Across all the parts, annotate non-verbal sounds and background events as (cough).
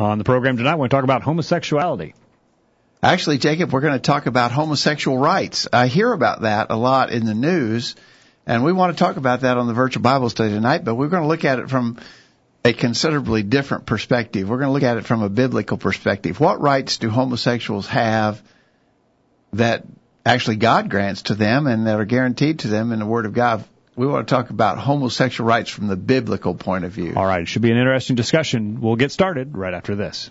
On the program tonight, we're going to talk about homosexuality. Actually, Jacob, we're going to talk about homosexual rights. I hear about that a lot in the news, and we want to talk about that on the virtual Bible study tonight, but we're going to look at it from a considerably different perspective. We're going to look at it from a biblical perspective. What rights do homosexuals have that actually God grants to them and that are guaranteed to them in the Word of God? We want to talk about homosexual rights from the biblical point of view. All right, it should be an interesting discussion. We'll get started right after this.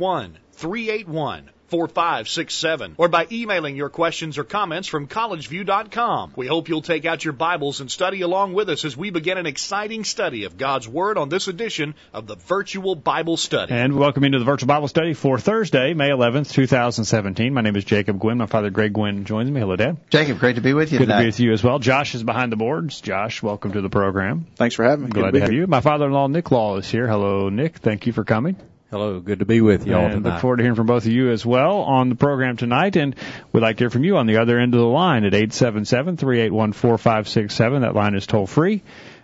381 4567 or by emailing your questions or comments from collegeview.com. We hope you'll take out your Bibles and study along with us as we begin an exciting study of God's Word on this edition of the Virtual Bible Study. And welcome into the Virtual Bible Study for Thursday, May 11th, 2017. My name is Jacob Gwin. My father, Greg Gwin, joins me. Hello, Dad. Jacob, great to be with you Good tonight. to be with you as well. Josh is behind the boards. Josh, welcome to the program. Thanks for having me. Glad Good to have here. you. My father-in-law, Nick Law, is here. Hello, Nick. Thank you for coming. Hello, good to be with you all and tonight. look forward to hearing from both of you as well on the program tonight. And we'd like to hear from you on the other end of the line at 877-381-4567. That line is toll free.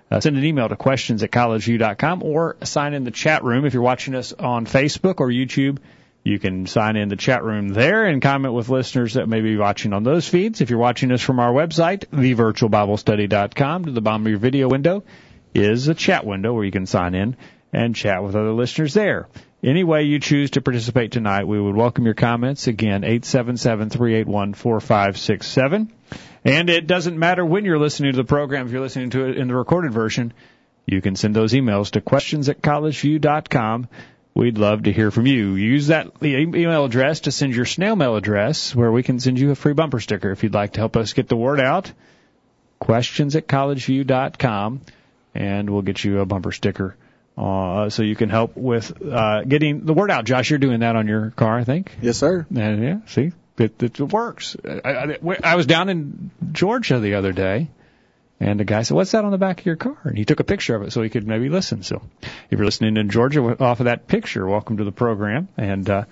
Uh, send an email to questions at collegeview.com or sign in the chat room. If you're watching us on Facebook or YouTube, you can sign in the chat room there and comment with listeners that may be watching on those feeds. If you're watching us from our website, thevirtualbiblestudy.com, to the bottom of your video window is a chat window where you can sign in and chat with other listeners there. Any way you choose to participate tonight, we would welcome your comments. Again, 877-381-4567. And it doesn't matter when you're listening to the program. If you're listening to it in the recorded version, you can send those emails to questions at collegeview.com. We'd love to hear from you. Use that email address to send your snail mail address where we can send you a free bumper sticker if you'd like to help us get the word out. Questions at collegeview.com and we'll get you a bumper sticker uh, so you can help with uh, getting the word out. Josh, you're doing that on your car, I think. Yes, sir. And yeah, see, it, it works. I, I, I was down in Georgia the other day, and the guy said, "What's that on the back of your car?" And he took a picture of it so he could maybe listen. So, if you're listening in Georgia off of that picture, welcome to the program, and uh,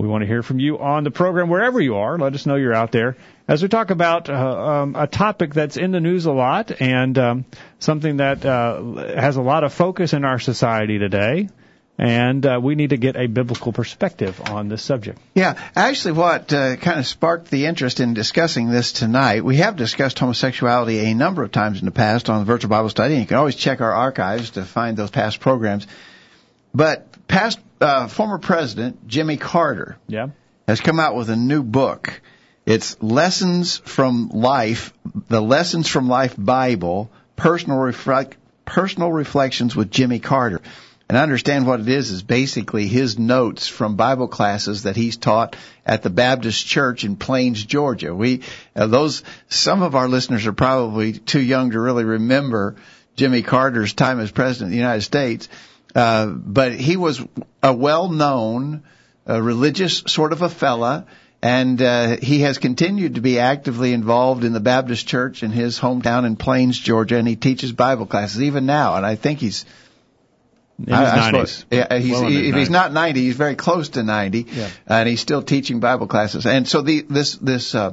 we want to hear from you on the program wherever you are. Let us know you're out there as we talk about uh, um, a topic that's in the news a lot and um, something that uh, has a lot of focus in our society today. And uh, we need to get a biblical perspective on this subject. Yeah, actually, what uh, kind of sparked the interest in discussing this tonight, we have discussed homosexuality a number of times in the past on the Virtual Bible Study, and you can always check our archives to find those past programs. But past uh, former President Jimmy Carter Yeah. has come out with a new book. It's Lessons from Life, the Lessons from Life Bible, personal reflect, personal reflections with Jimmy Carter. And I understand what it is is basically his notes from Bible classes that he's taught at the Baptist Church in Plains, Georgia. We uh, those some of our listeners are probably too young to really remember Jimmy Carter's time as president of the United States, uh, but he was a well-known uh, religious sort of a fella and uh, he has continued to be actively involved in the Baptist Church in his hometown in Plains, Georgia, and he teaches Bible classes even now. And I think he's In his I- I 90s. suppose- yeah, he's, Well his if he's not 90, he's very close to 90, Yeah. and he's still teaching Bible classes. And so the this this uh,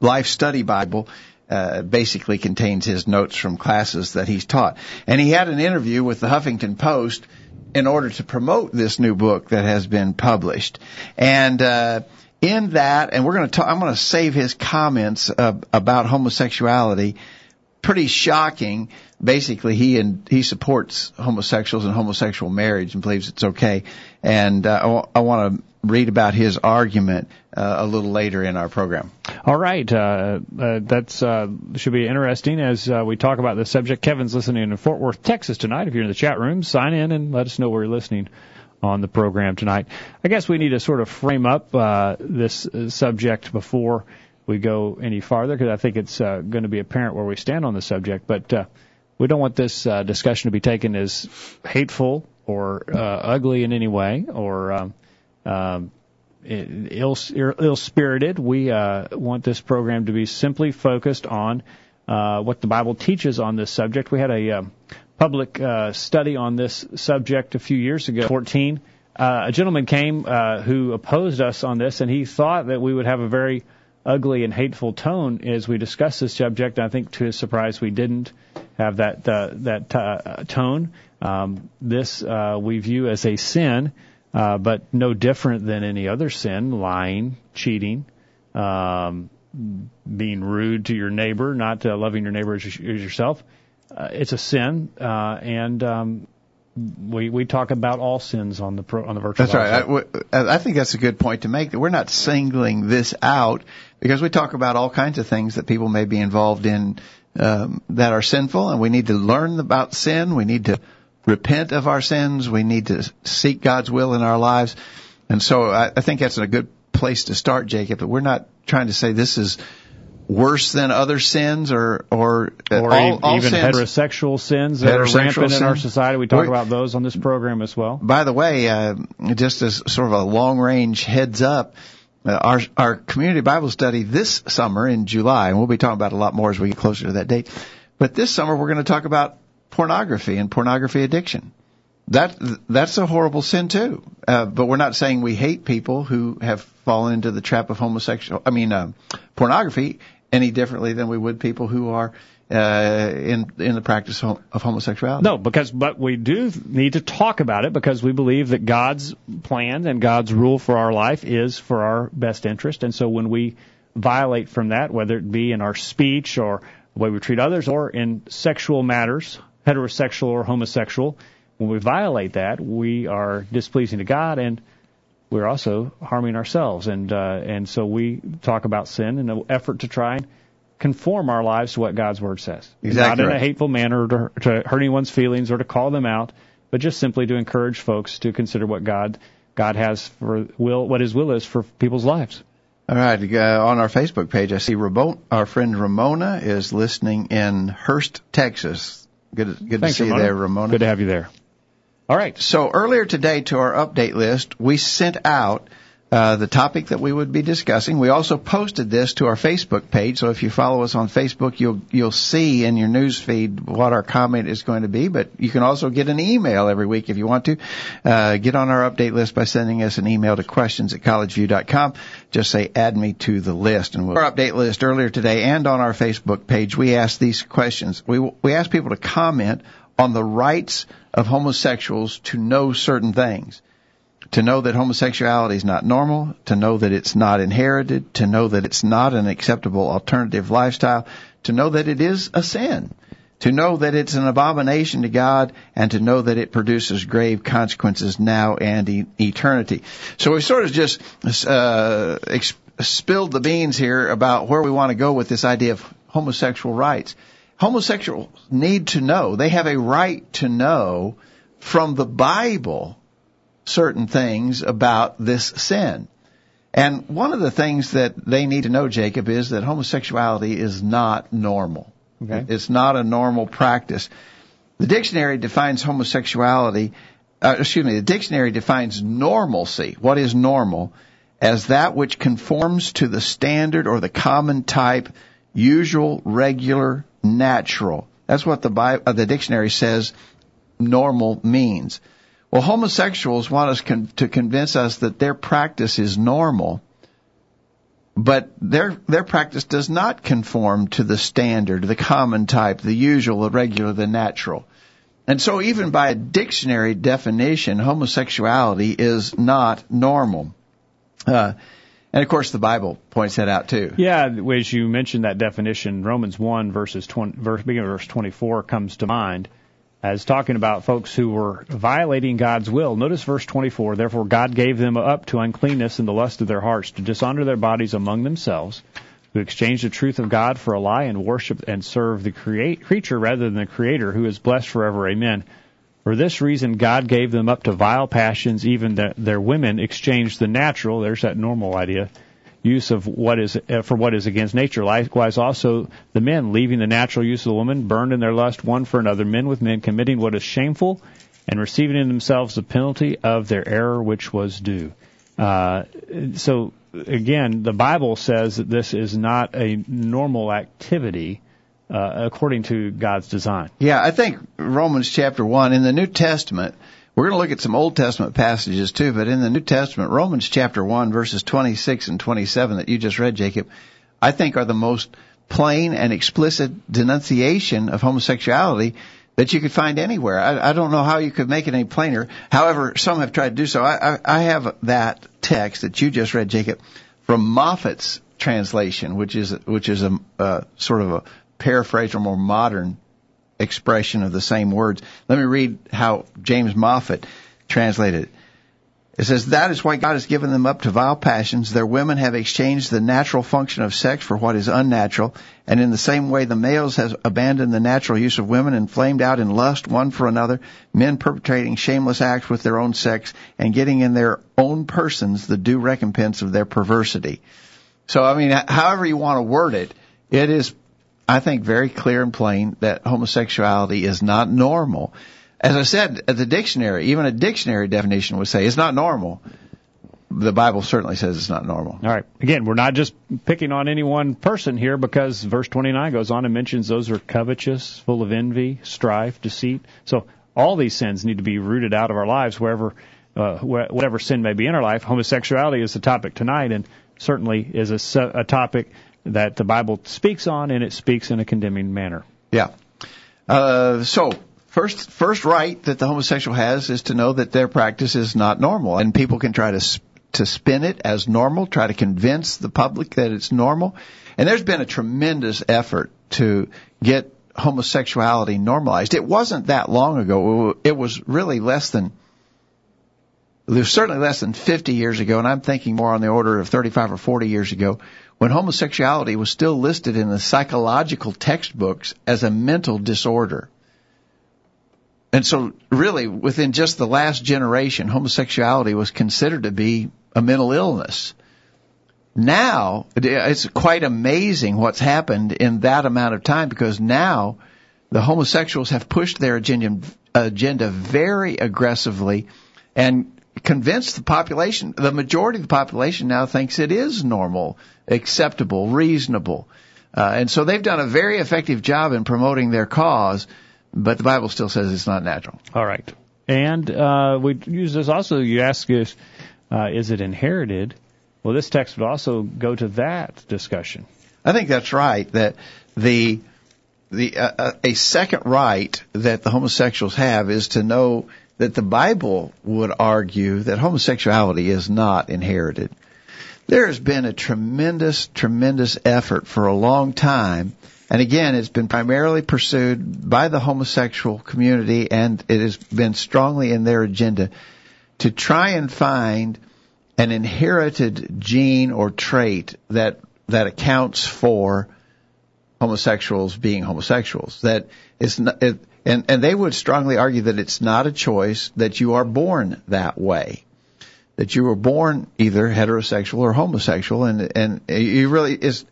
life study Bible uh, basically contains his notes from classes that he's taught. And he had an interview with the Huffington Post in order to promote this new book that has been published. And uh, in that, and we're going to talk, I'm going to save his comments uh, about homosexuality. Pretty shocking. Basically, he and he supports homosexuals and homosexual marriage and believes it's okay. And uh, I want to read about his argument uh, a little later in our program. All right, uh, uh, that's uh, should be interesting as uh, we talk about this subject. Kevin's listening in Fort Worth, Texas tonight. If you're in the chat room, sign in and let us know where you're listening on the program tonight. I guess we need to sort of frame up uh, this uh, subject before we go any farther because I think it's uh, going to be apparent where we stand on the subject. But uh, we don't want this uh, discussion to be taken as hateful or uh, ugly in any way or um, um, ill ill spirited. We uh, want this program to be simply focused on uh, what the Bible teaches on this subject. We had a uh, public uh, study on this subject a few years ago. 14. Uh, a gentleman came uh, who opposed us on this, and he thought that we would have a very ugly and hateful tone as we discussed this subject. I think, to his surprise, we didn't have that uh, that uh, tone. Um, this uh, we view as a sin, uh, but no different than any other sin: lying, cheating, um, being rude to your neighbor, not uh, loving your neighbor as, as yourself. Uh, it's a sin, uh, and um, we we talk about all sins on the pro, on the virtual. That's right. I, I think that's a good point to make. That we're not singling this out because we talk about all kinds of things that people may be involved in um, that are sinful, and we need to learn about sin. We need to repent of our sins. We need to seek God's will in our lives, and so I, I think that's a good place to start, Jacob. But we're not trying to say this is worse than other sins or or, or all, all even sins. heterosexual sins that Heterosexual are rampant sin. in our society. We talk We're- about those on this program as well. By the way, uh, just as sort of a long range heads up, uh, our our community Bible study this summer in July, and we'll be talking about a lot more as we get closer to that date. But this summer we're going to talk about pornography and pornography addiction. That that's a horrible sin too. Uh, but we're not saying we hate people who have fallen into the trap of homosexual. I mean, uh, pornography any differently than we would people who are uh, in in the practice of homosexuality. No, because but we do need to talk about it because we believe that God's plan and God's rule for our life is for our best interest, and so when we violate from that, whether it be in our speech or the way we treat others or in sexual matters, heterosexual or homosexual, when we violate that, we are displeasing to God and we're also harming ourselves. And uh, and so we talk about sin in an effort to try and conform our lives to what God's word says. Exactly Not in a hateful manner to, to hurt anyone's feelings or to call them out, but just simply to encourage folks to consider what God God has for will, what His will is for people's lives. All right, uh, on our Facebook page, I see Ramon, our friend Ramona is listening in Hurst, Texas. Good, good Thanks, to see Ramona. you there, Ramona. Good to have you there. All right. So earlier today to our update list, we sent out uh, the topic that we would be discussing. We also posted this to our Facebook page. So if you follow us on Facebook, you'll you'll see in your news feed what our comment is going to be. But you can also get an email every week if you want to. Uh, get on our update list by sending us an email to questions at collegeview.com. Just say add me to the list, and we'll our update list earlier today and on our Facebook page. We asked these questions. We we asked people to comment on the rights of homosexuals to know certain things. To know that homosexuality is not normal, to know that it's not inherited, to know that it's not an acceptable alternative lifestyle, to know that it is a sin, to know that it's an abomination to God, and to know that it produces grave consequences now and eternity. So we sort of just uh, ex- spilled the beans here about where we want to go with this idea of homosexual rights. Homosexuals need to know, they have a right to know from the Bible certain things about this sin. And one of the things that they need to know, Jacob, is that homosexuality is not normal. Okay. It's not a normal practice. The dictionary defines homosexuality, uh, excuse me, the dictionary defines normalcy. What is normal? As that which conforms to the standard or the common type, usual, regular, natural. That's what the, uh, the dictionary says normal means. Well, homosexuals want us con- to convince us that their practice is normal, but their their practice does not conform to the standard, the common type, the usual, the regular, the natural. And so, even by a dictionary definition, homosexuality is not normal. Uh, and of course, the Bible points that out too. Yeah, as you mentioned that definition, Romans 1 verses 20, verse, beginning of verse 24 comes to mind as talking about folks who were violating God's will. Notice verse 24, therefore God gave them up to uncleanness and the lust of their hearts to dishonor their bodies among themselves, who exchanged the truth of God for a lie and worship and serve the create, creature rather than the creator who is blessed forever. Amen. For this reason, God gave them up to vile passions. Even the, their women exchanged the natural, there's that normal idea, use of what is uh, for what is against nature. Likewise, also the men, leaving the natural use of the woman, burned in their lust one for another, men with men, committing what is shameful, and receiving in themselves the penalty of their error which was due. Uh, so again, the Bible says that this is not a normal activity uh, according to God's design. Yeah, I think Romans chapter 1 in the New Testament, we're going to look at some Old Testament passages too, but in the New Testament, Romans chapter 1 verses 26 and 27 that you just read, Jacob, I think are the most plain and explicit denunciation of homosexuality that you could find anywhere. I, I don't know how you could make it any plainer. However, some have tried to do so. I, I, I have that text that you just read, Jacob, from Moffatt's translation, which is which is a uh, sort of a paraphrase or more modern expression of the same words. Let me read how James Moffatt translated it. It says, That is why God has given them up to vile passions. Their women have exchanged the natural function of sex for what is unnatural. And in the same way, the males have abandoned the natural use of women and flamed out in lust one for another, men perpetrating shameless acts with their own sex and getting in their own persons the due recompense of their perversity. So, I mean, however you want to word it, it is, I think, very clear and plain that homosexuality is not normal. As I said, the dictionary, even a dictionary definition would say it's not normal. The Bible certainly says it's not normal. All right. Again, we're not just picking on any one person here because verse 29 goes on and mentions those are covetous, full of envy, strife, deceit. So all these sins need to be rooted out of our lives wherever, uh, whatever sin may be in our life. Homosexuality is the topic tonight and certainly is a, a topic that the Bible speaks on and it speaks in a condemning manner. Yeah. Uh, so First, first right that the homosexual has is to know that their practice is not normal, and people can try to to spin it as normal, try to convince the public that it's normal. And there's been a tremendous effort to get homosexuality normalized. It wasn't that long ago. It was really less than was certainly less than 50 years ago, and I'm thinking more on the order of 35 or 40 years ago, when homosexuality was still listed in the psychological textbooks as a mental disorder. And so, really, within just the last generation, homosexuality was considered to be a mental illness. Now, it's quite amazing what's happened in that amount of time because now the homosexuals have pushed their agenda, agenda very aggressively and convinced the population, the majority of the population now thinks it is normal, acceptable, reasonable. Uh, and so they've done a very effective job in promoting their cause but the Bible still says it's not natural. All right. And uh, we use this also. You ask if uh, is it inherited? Well, this text would also go to that discussion. I think that's right. That the the uh, uh, a second right that the homosexuals have is to know that the Bible would argue that homosexuality is not inherited. There has been a tremendous, tremendous effort for a long time and again, it's been primarily pursued by the homosexual community and it has been strongly in their agenda to try and find an inherited gene or trait that, that accounts for homosexuals being homosexuals. That it's not, it, and, and they would strongly argue that it's not a choice, that you are born that way. That you were born either heterosexual or homosexual and, and you really, is,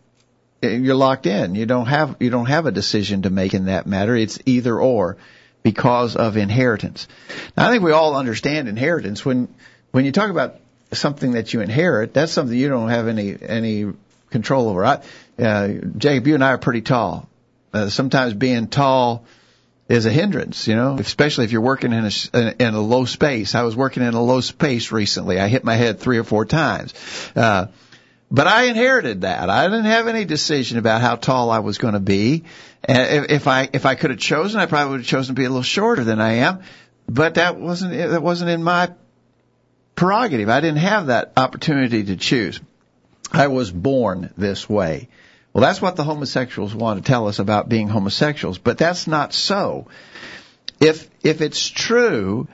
you're locked in. You don't have you don't have a decision to make in that matter. It's either or because of inheritance. Now, I think we all understand inheritance. When when you talk about something that you inherit, that's something you don't have any any control over. I, uh, Jacob, you and I are pretty tall. Uh, sometimes being tall is a hindrance, you know, especially if you're working in a in a low space. I was working in a low space recently. I hit my head three or four times. Uh, but I inherited that. I didn't have any decision about how tall I was going to be. And if I if I could have chosen, I probably would have chosen to be a little shorter than I am. But that wasn't that wasn't in my prerogative. I didn't have that opportunity to choose. I was born this way. Well, that's what the homosexuals want to tell us about being homosexuals, but that's not so. If if it's true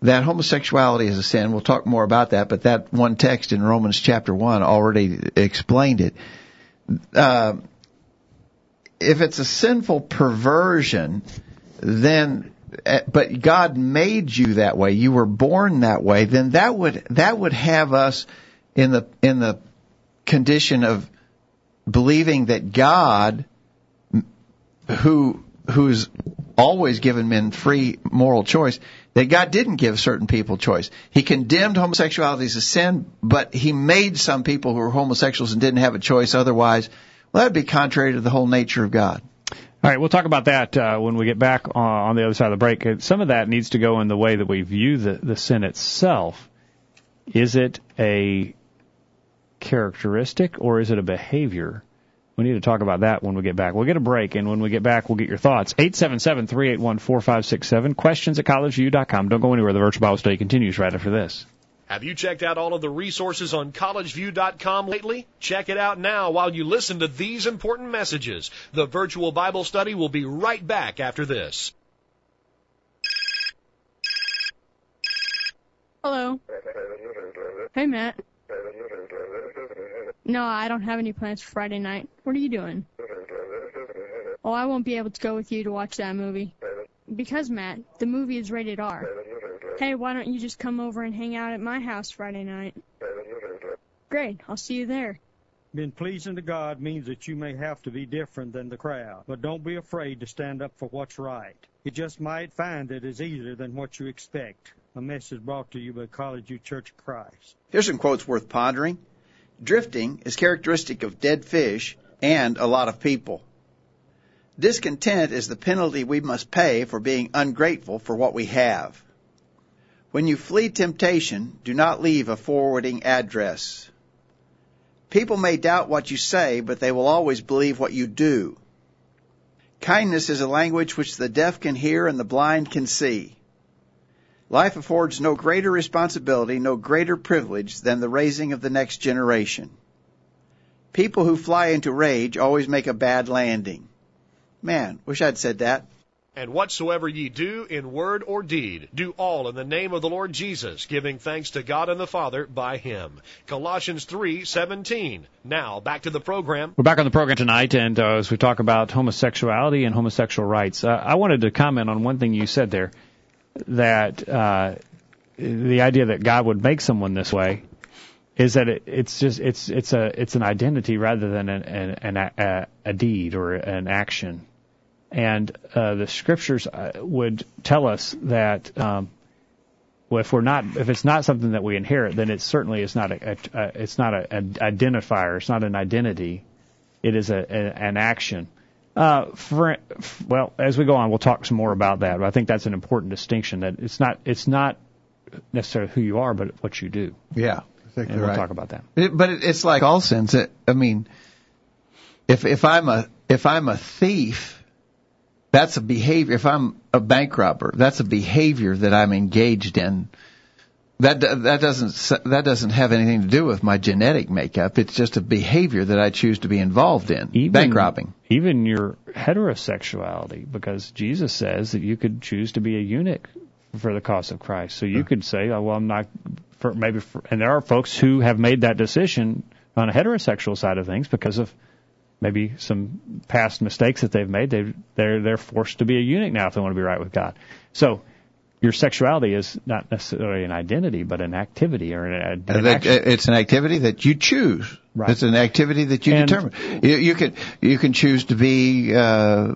that homosexuality is a sin. We'll talk more about that, but that one text in Romans chapter 1 already explained it. Uh, if it's a sinful perversion, then uh, but God made you that way. You were born that way. Then that would that would have us in the in the condition of believing that God, who who's always given men free moral choice, that God didn't give certain people choice. He condemned homosexuality as a sin, but he made some people who were homosexuals and didn't have a choice otherwise. Well, that'd be contrary to the whole nature of God. All right, we'll talk about that uh, when we get back on, on the other side of the break. Uh, Some of that needs to go in the way that we view the, the sin itself. Is it a characteristic or is it a behavior? We need to talk about that when we get back. We'll get a break, and when we get back, we'll get your thoughts. 877-381-4567. Questions at collegeview.com. Don't go anywhere. The virtual Bible study continues right after this. Have you checked out all of the resources on collegeview.com lately? Check it out now while you listen to these important messages. The virtual Bible study will be right back after this. Hello. Hey, Matt. No, I don't have any plans for Friday night. What are you doing? Oh, I won't be able to go with you to watch that movie. Because, Matt, the movie is rated R. Hey, why don't you just come over and hang out at my house Friday night? Great, I'll see you there. Being pleasing to God means that you may have to be different than the crowd, but don't be afraid to stand up for what's right. You just might find it is easier than what you expect. A message brought to you by College View Church of Christ. Here's some quotes worth pondering. Drifting is characteristic of dead fish and a lot of people. Discontent is the penalty we must pay for being ungrateful for what we have. When you flee temptation, do not leave a forwarding address. People may doubt what you say, but they will always believe what you do. Kindness is a language which the deaf can hear and the blind can see. Life affords no greater responsibility, no greater privilege than the raising of the next generation. People who fly into rage always make a bad landing. Man, wish I'd said that. And whatsoever ye do in word or deed, do all in the name of the Lord Jesus, giving thanks to God and the Father by him. Colossians 3:17. Now, back to the program. We're back on the program tonight, and uh, as we talk about homosexuality and homosexual rights, uh, I wanted to comment on one thing you said there, that uh, the idea that God would make someone this way is that it, it's just it's it's a it's an identity rather than an, an, an a, a deed or an action, and uh, the scriptures uh, would tell us that. Um, well, if we're not, if it's not something that we inherit, then it certainly is not a, a, a it's not a, an identifier. It's not an identity. It is a an action. Uh, for, well, as we go on, we'll talk some more about that. But I think that's an important distinction. That it's not it's not necessarily who you are, but what you do. Yeah, exactly and we'll talk about that. It, but it, it's like all sins. It, I mean, if if I'm a if I'm a thief, that's a behavior. If I'm a bank robber, that's a behavior that I'm engaged in. That that doesn't that doesn't have anything to do with my genetic makeup. It's just a behavior that I choose to be involved in. Even, bank robbing. Even your heterosexuality, because Jesus says that you could choose to be a eunuch for the cause of Christ. So you could say, oh, well, I'm not. For, maybe, for, and there are folks who have made that decision on a heterosexual side of things because of maybe some past mistakes that they've made. They they're they're forced to be a eunuch now if they want to be right with God. So your sexuality is not necessarily an identity, but an activity or an, an that, it's an activity that you choose. Right. It's an activity that you And- determine. You, you can you can choose to be uh,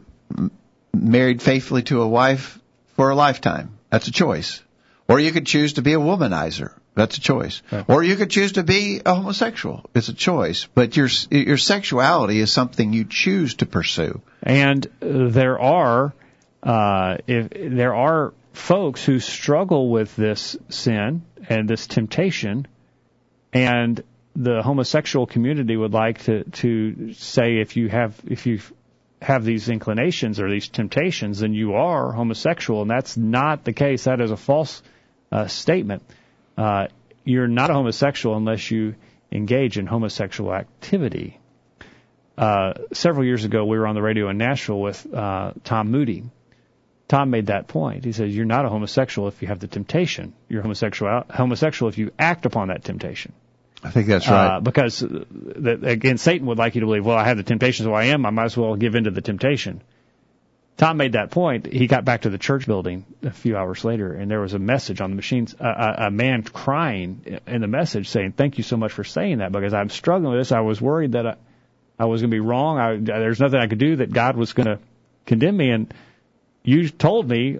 married faithfully to a wife for a lifetime. That's a choice. Or you could choose to be a womanizer. That's a choice. Right. Or you could choose to be a homosexual. It's a choice. But your your sexuality is something you choose to pursue. And uh, there are uh, if there are folks who struggle with this sin and this temptation, and the homosexual community would like to to say if you have if you have these inclinations or these temptations, then you are homosexual, and that's not the case. That is a false uh, statement. Uh, you're not a homosexual unless you engage in homosexual activity uh, several years ago, we were on the radio in Nashville with uh, Tom Moody. Tom made that point. He says, "You're not a homosexual if you have the temptation. You're homosexual homosexual if you act upon that temptation." I think that's right. Uh, because uh, that, again, Satan would like you to believe, "Well, I have the temptation, so I am. I might as well give in to the temptation." Tom made that point. He got back to the church building a few hours later, and there was a message on the machines, a, a, a man crying in the message saying, "Thank you so much for saying that because I'm struggling with this. I was worried that I, I was going to be wrong. I, there's nothing I could do that God was going to condemn me, and you told me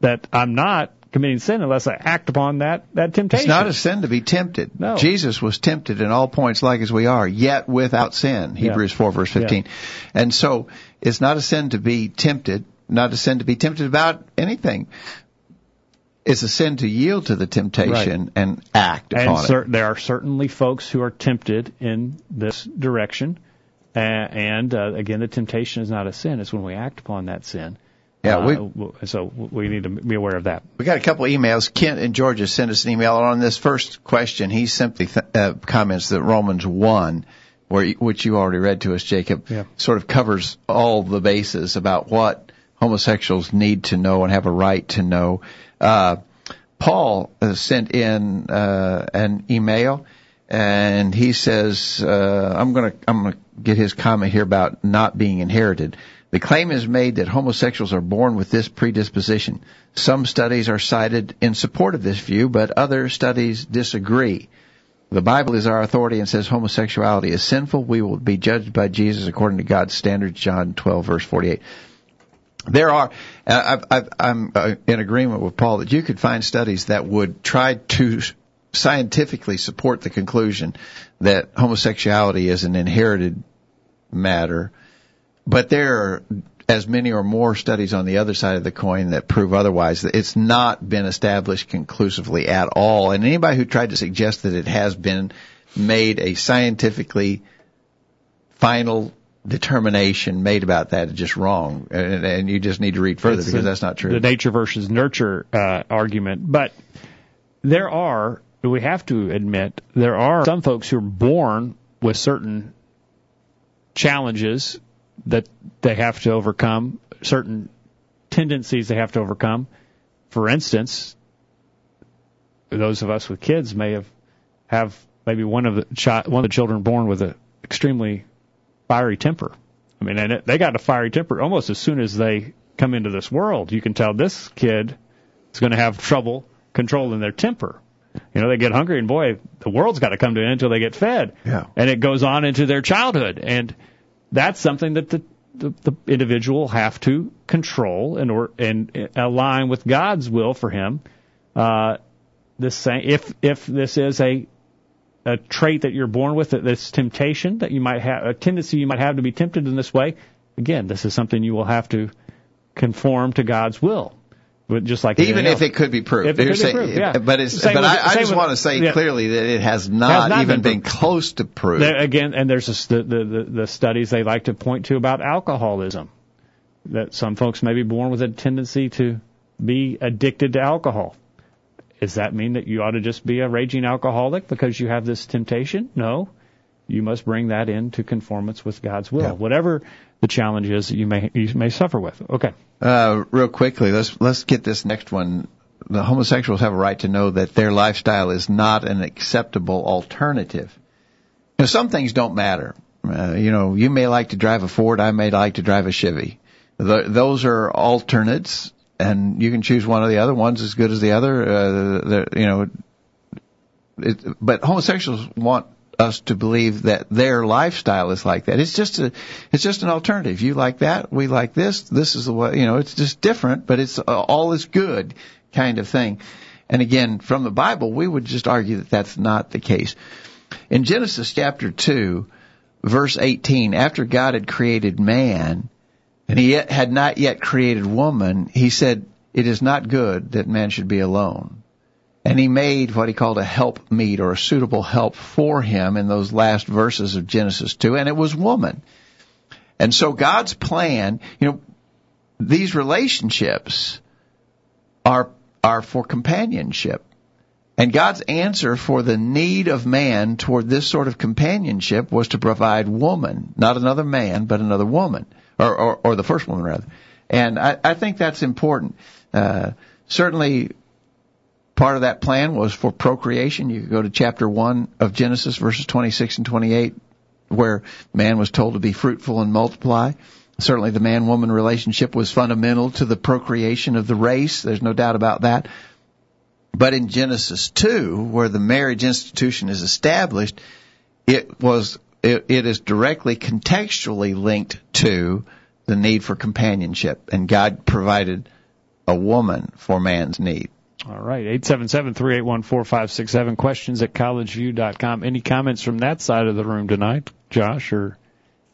that I'm not committing sin unless I act upon that that temptation. It's not a sin to be tempted. No. Jesus was tempted in all points like as we are, yet without sin. Hebrews 4 verse 15. And so it's not a sin to be tempted, not a sin to be tempted about anything. It's a sin to yield to the temptation and act and upon cer- it. there are certainly folks who are tempted in this direction. Uh, and uh, again, the temptation is not a sin; it's when we act upon that sin. Yeah, Uh, we so we need to be aware of that. we got a couple emails. Kent in Georgia sent us an email and on this first question. He simply th- uh, comments that Romans one, where which you already read to us, Jacob, Yeah. sort of covers all the bases about what homosexuals need to know and have a right to know. Uh, Paul uh, sent in uh, an email, and he says, uh, "I'm going to I'm going to get his comment here about not being inherited." The claim is made that homosexuals are born with this predisposition. Some studies are cited in support of this view, but other studies disagree. The Bible is our authority and says homosexuality is sinful. We will be judged by Jesus according to God's standards, John 12 verse 48 there are, I've, I'm uh, in agreement with Paul that you could find studies that would try to scientifically support the conclusion that homosexuality is an inherited matter, but there are as many or more studies on the other side of the coin that prove otherwise. It's not been established conclusively at all, and anybody who tried to suggest that it has been made a scientifically final determination made about that is just wrong, and, and you just need to read further It's because that's not true. The nature versus nurture uh, argument, but there are we have to admit there are some folks who are born with certain challenges that they have to overcome, certain tendencies they have to overcome. For instance, those of us with kids may have have maybe one of the chi- one of the children born with an extremely fiery temper. I mean, and it, they got a fiery temper almost as soon as they come into this world. You can tell this kid is going to have trouble controlling their temper. You know, they get hungry, and boy, the world's got to come to an end until they get fed. Yeah. And it goes on into their childhood, and that's something that the the, the individual have to control and or and align with God's will for him. Uh, this same if if this is a a trait that you're born with, this temptation that you might have, a tendency you might have to be tempted in this way. Again, this is something you will have to conform to God's will. But just like Even if it could be proved, it You're be saying- proved, yeah. but it's but I, I just want to say yeah. clearly that it has not, not even been been close to proved. There, again, and there's the, the the the studies they like to point to about alcoholism. That some folks may be born with a tendency to be addicted to alcohol. Does that mean that you ought to just be a raging alcoholic because you have this temptation? No. You must bring that into conformance with God's will, Yeah. whatever the challenge is that you may you may suffer with. Okay. Uh, real quickly, let's let's get this next one. The homosexuals have a right to know that their lifestyle is not an acceptable alternative. Know, some things don't matter. Uh, you know, you may like to drive a Ford, I may like to drive a Chevy. Th those are alternates, and you can choose one or the other. One's as good as the other. Uh, you know, it, but homosexuals want us to believe that their lifestyle is like that. It's just a, it's just an alternative. You like that, we like this. This is the way, you know, it's just different, but it's uh, all is good kind of thing. And again, from the Bible, we would just argue that that's not the case. In Genesis chapter 2, verse 18, after God had created man, and he had not yet created woman, he said, it is not good that man should be alone. And he made what he called a help meet or a suitable help for him in those last verses of Genesis 2, and it was woman. And so God's plan, you know, these relationships are, are for companionship. And God's answer for the need of man toward this sort of companionship was to provide woman, not another man, but another woman, or, or, or the first woman rather. And I, I think that's important. Uh, certainly part of that plan was for procreation. You could go to chapter 1 of Genesis, verses 26 and 28, where man was told to be fruitful and multiply. Certainly the man-woman relationship was fundamental to the procreation of the race. There's no doubt about that. But in Genesis 2, where the marriage institution is established, it was, it, it is directly contextually linked to the need for companionship. And God provided a woman for man's need. All right, eight seven seven three eight one four five six seven. Questions at collegeview.com. Any comments from that side of the room tonight, Josh or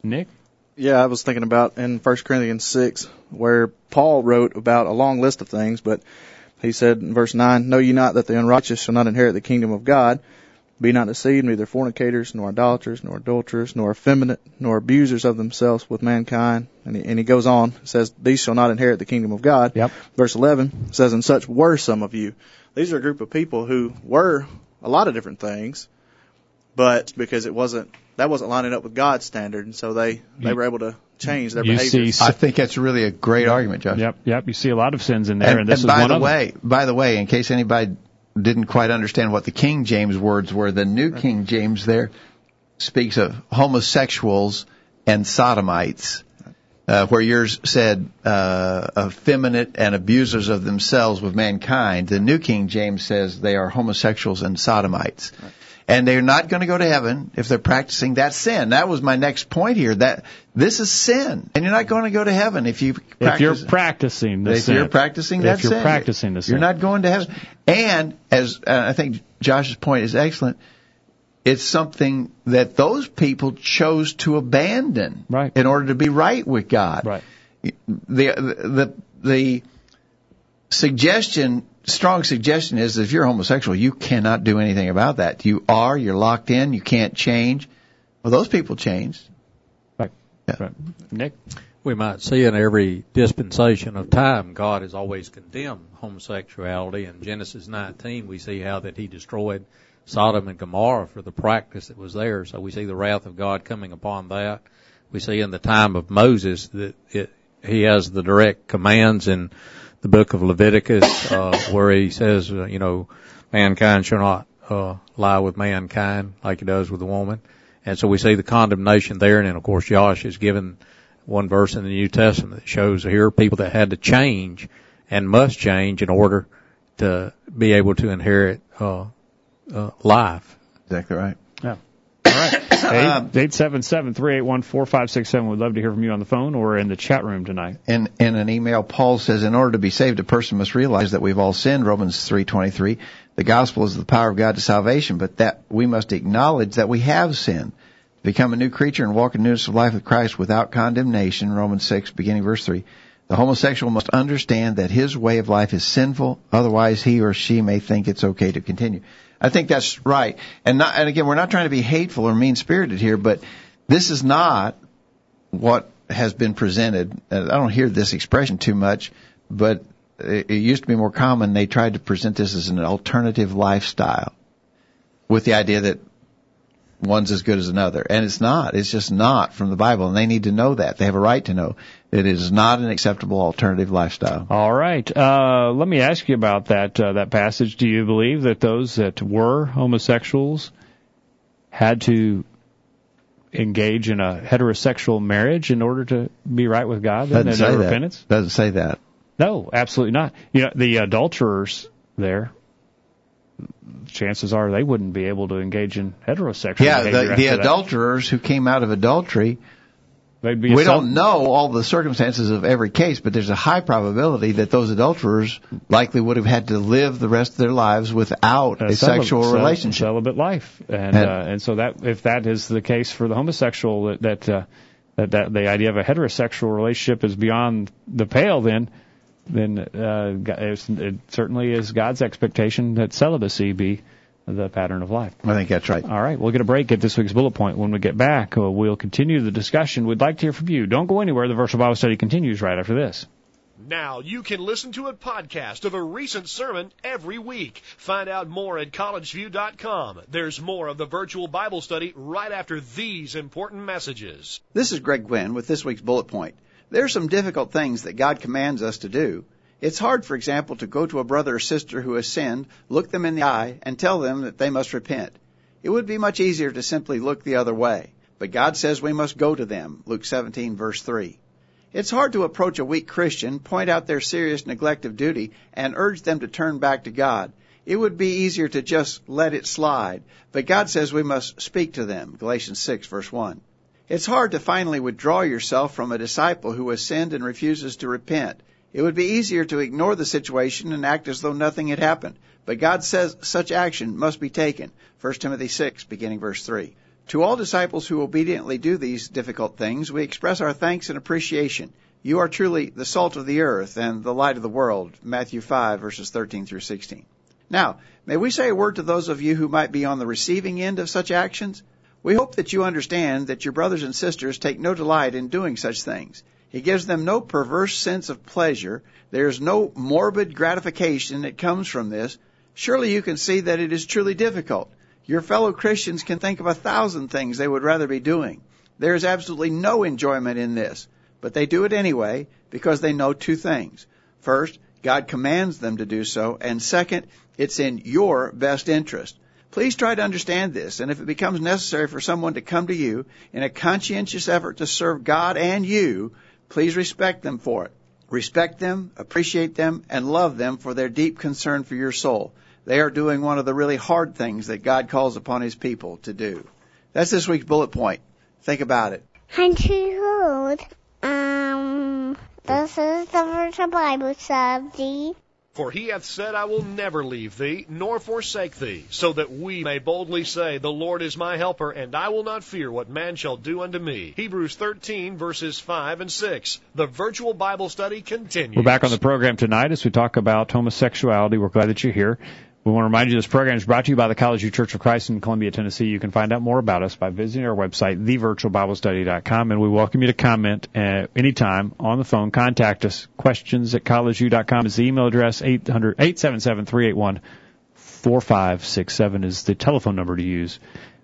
Nick? Yeah, I was thinking about in 1 Corinthians 6, where Paul wrote about a long list of things, but he said in verse 9, Know ye not that the unrighteous shall not inherit the kingdom of God? Be not deceived, neither fornicators, nor idolaters, nor adulterers, nor effeminate, nor abusers of themselves with mankind. And he, and he goes on, says, These shall not inherit the kingdom of God. Yep. Verse 11 says, And such were some of you. These are a group of people who were a lot of different things, but because it wasn't, that wasn't lining up with God's standard, and so they, they were able to change their You behavior. see I think that's really a great argument, Josh. Yep, yep. You see a lot of sins in there, and, And, this and is by one the of way, by the way, in case anybody didn't quite understand what the King James words were, the New King James there speaks of homosexuals and sodomites, uh, where yours said uh, effeminate and abusers of themselves with mankind. The New King James says they are homosexuals and sodomites. And they're not going to go to heaven if they're practicing that sin. That was my next point here. That this is sin, and you're not going to go to heaven if you them. If you're practicing the if sin. you're practicing that if you're sin, practicing the sin. you're not going to heaven. And as uh, I think Josh's point is excellent, it's something that those people chose to abandon Right. in order to be right with God. Right. The the the suggestion, strong suggestion is that if you're homosexual, you cannot do anything about that. You are, you're locked in, you can't change. Well, those people changed. Right. Yeah. Right. Nick? We might see in every dispensation of time, God has always condemned homosexuality. In Genesis 19, we see how that He destroyed Sodom and Gomorrah for the practice that was there. So we see the wrath of God coming upon that. We see in the time of Moses that it, he has the direct commands in the book of Leviticus, uh, where he says, uh, you know, mankind shall not, uh, lie with mankind like he does with a woman. And so we see the condemnation there. And then of course Josh is given one verse in the New Testament that shows here are people that had to change and must change in order to be able to inherit, uh, uh, life. Exactly right. Yeah. Right. (coughs) Uh, eight seven seven three eight one four five six seven. We'd love to hear from you on the phone or in the chat room tonight. in in an email paul says in order to be saved a person must realize that we've all sinned romans 3:23 the gospel is the power of god to salvation but that we must acknowledge that we have sinned become a new creature and walk in newness of life with christ without condemnation romans 6 beginning verse 3 the homosexual must understand that his way of life is sinful otherwise he or she may think it's okay to continue i think that's right and not and again we're not trying to be hateful or mean spirited here but this is not what has been presented. uh, I don't hear this expression too much, but it it used to be more common. They tried to present this as an alternative lifestyle with the idea that one's as good as another. And it's not. It's just not from the Bible. And they need to know that. They have a right to know that it is not an acceptable alternative lifestyle. All right. Uh, let me ask you about that uh, that passage. Do you believe that those that were homosexuals had to engage in a heterosexual marriage in order to be right with God Doesn't and say that. repentance? Doesn't say that. No, absolutely not. You know, the adulterers there, chances are they wouldn't be able to engage in heterosexual Yeah, behavior the, the that. adulterers who came out of adultery They'd be we some- don't know all the circumstances of every case, but there's a high probability that those adulterers likely would have had to live the rest of their lives without a, celib- sexual relationship. celibate life, and And- uh, and so that if that is the case for the homosexual, that that, uh, that that the idea of a heterosexual relationship is beyond the pale, then then uh, it certainly is God's expectation that celibacy be the pattern of life. I think that's right. All right, we'll get a break at this week's bullet point. When we get back, uh, we'll continue the discussion. We'd like to hear from you. Don't go anywhere. The Virtual Bible Study continues right after this. Now you can listen to a podcast of a recent sermon every week. Find out more at collegeview.com. There's more of the virtual Bible study right after these important messages. This is Greg Gwin with this week's bullet point. There are some difficult things that God commands us to do. It's hard, for example, to go to a brother or sister who has sinned, look them in the eye, and tell them that they must repent. It would be much easier to simply look the other way. But God says we must go to them. Luke 17 verse 3. It's hard to approach a weak Christian, point out their serious neglect of duty, and urge them to turn back to God. It would be easier to just let it slide. But God says we must speak to them. Galatians 6 verse 1. It's hard to finally withdraw yourself from a disciple who has sinned and refuses to repent. It would be easier to ignore the situation and act as though nothing had happened. But God says such action must be taken. 1 Timothy 6, beginning verse 3. To all disciples who obediently do these difficult things, we express our thanks and appreciation. You are truly the salt of the earth and the light of the world. Matthew 5, verses 13 through 16. Now, may we say a word to those of you who might be on the receiving end of such actions? We hope that you understand that your brothers and sisters take no delight in doing such things. It gives them no perverse sense of pleasure. There is no morbid gratification that comes from this. Surely you can see that it is truly difficult. Your fellow Christians can think of a thousand things they would rather be doing. There is absolutely no enjoyment in this, but they do it anyway because they know two things. First, God commands them to do so, and second, it's in your best interest. Please try to understand this, and if it becomes necessary for someone to come to you in a conscientious effort to serve God and you, please respect them for it. Respect them, appreciate them, and love them for their deep concern for your soul. They are doing one of the really hard things that God calls upon His people to do. That's this week's bullet point. Think about it. Country Road. Um, this is the Virtual Bible Study. For he hath said, I will never leave thee, nor forsake thee, so that we may boldly say, The Lord is my helper, and I will not fear what man shall do unto me. Hebrews 13, verses 5 and 6. The virtual Bible study continues. We're back on the program tonight as we talk about homosexuality. We're glad that you're here. We want to remind you this program is brought to you by the College View Church of Christ in Columbia, Tennessee. You can find out more about us by visiting our website, thevirtualbiblestudy.com, and we welcome you to comment uh, anytime on the phone. Contact us. Questions at collegeview.com is the email address. 800 877 4567 is the telephone number to use.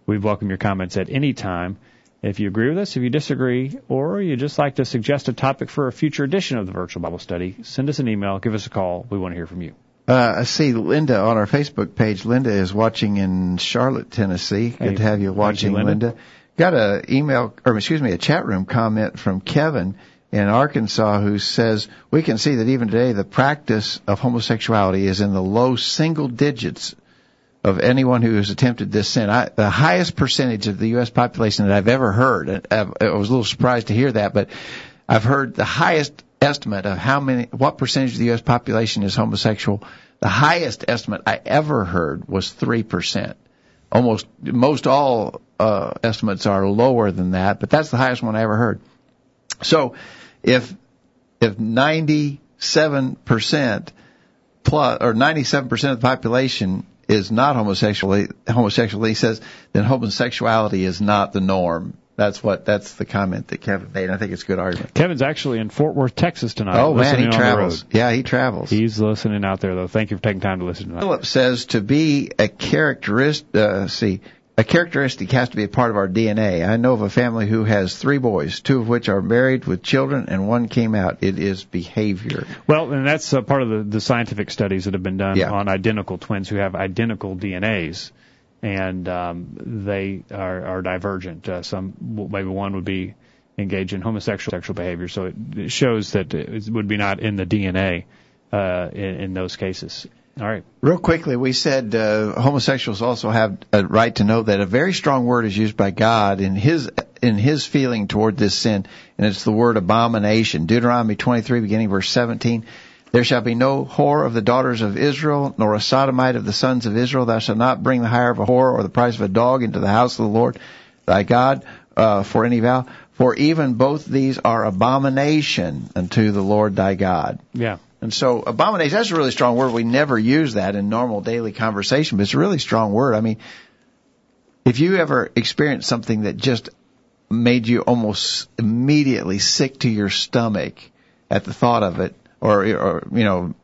We welcome your comments at any time. If you agree with us, if you disagree, or you just like to suggest a topic for a future edition of the Virtual Bible Study, send us an email, give us a call. We want to hear from you. Uh, I see Linda on our Facebook page. Linda is watching in Charlotte, Tennessee. Good Hey, to have you watching, you, Linda. Linda. Got a email, or excuse me, a chat room comment from Kevin in Arkansas who says, we can see that even today the practice of homosexuality is in the low single digits of anyone who has attempted this sin. I, the highest percentage of the U.S. population that I've ever heard, I, I was a little surprised to hear that, but I've heard the highest estimate of how many, what percentage of the U.S. population is homosexual. The highest estimate I ever heard was three percent. Almost most all uh, estimates are lower than that, but that's the highest one I ever heard. So, if if ninety seven percent plus or ninety seven percent of the population is not homosexual, homosexual, he says, then homosexuality is not the norm. That's what that's the comment that Kevin made. I think it's a good argument. Kevin's actually in Fort Worth, Texas tonight. Oh man, he travels. Yeah, he travels. He's listening out there, though. Thank you for taking time to listen tonight. Philip says to be a characteristic, uh, see, a characteristic has to be a part of our DNA. I know of a family who has three boys, two of which are married with children, and one came out. It is behavior. Well, and that's uh, part of the, the scientific studies that have been done Yeah. on identical twins who have identical DNAs, and um, they are, are divergent. Uh, some maybe one would be engaged in homosexual sexual behavior, so it, it shows that it would be not in the DNA uh, in, in those cases. All right. Real quickly, we said uh, homosexuals also have a right to know that a very strong word is used by God in His in His feeling toward this sin, and it's the word abomination. Deuteronomy 23, beginning verse 17. There shall be no whore of the daughters of Israel, nor a sodomite of the sons of Israel. Thou shalt not bring the hire of a whore or the price of a dog into the house of the Lord thy God uh, for any vow. For even both these are abomination unto the Lord thy God. Yeah. And so abomination, that's a really strong word. We never use that in normal daily conversation, but it's a really strong word. I mean, if you ever experienced something that just made you almost immediately sick to your stomach at the thought of it, or, or, you know,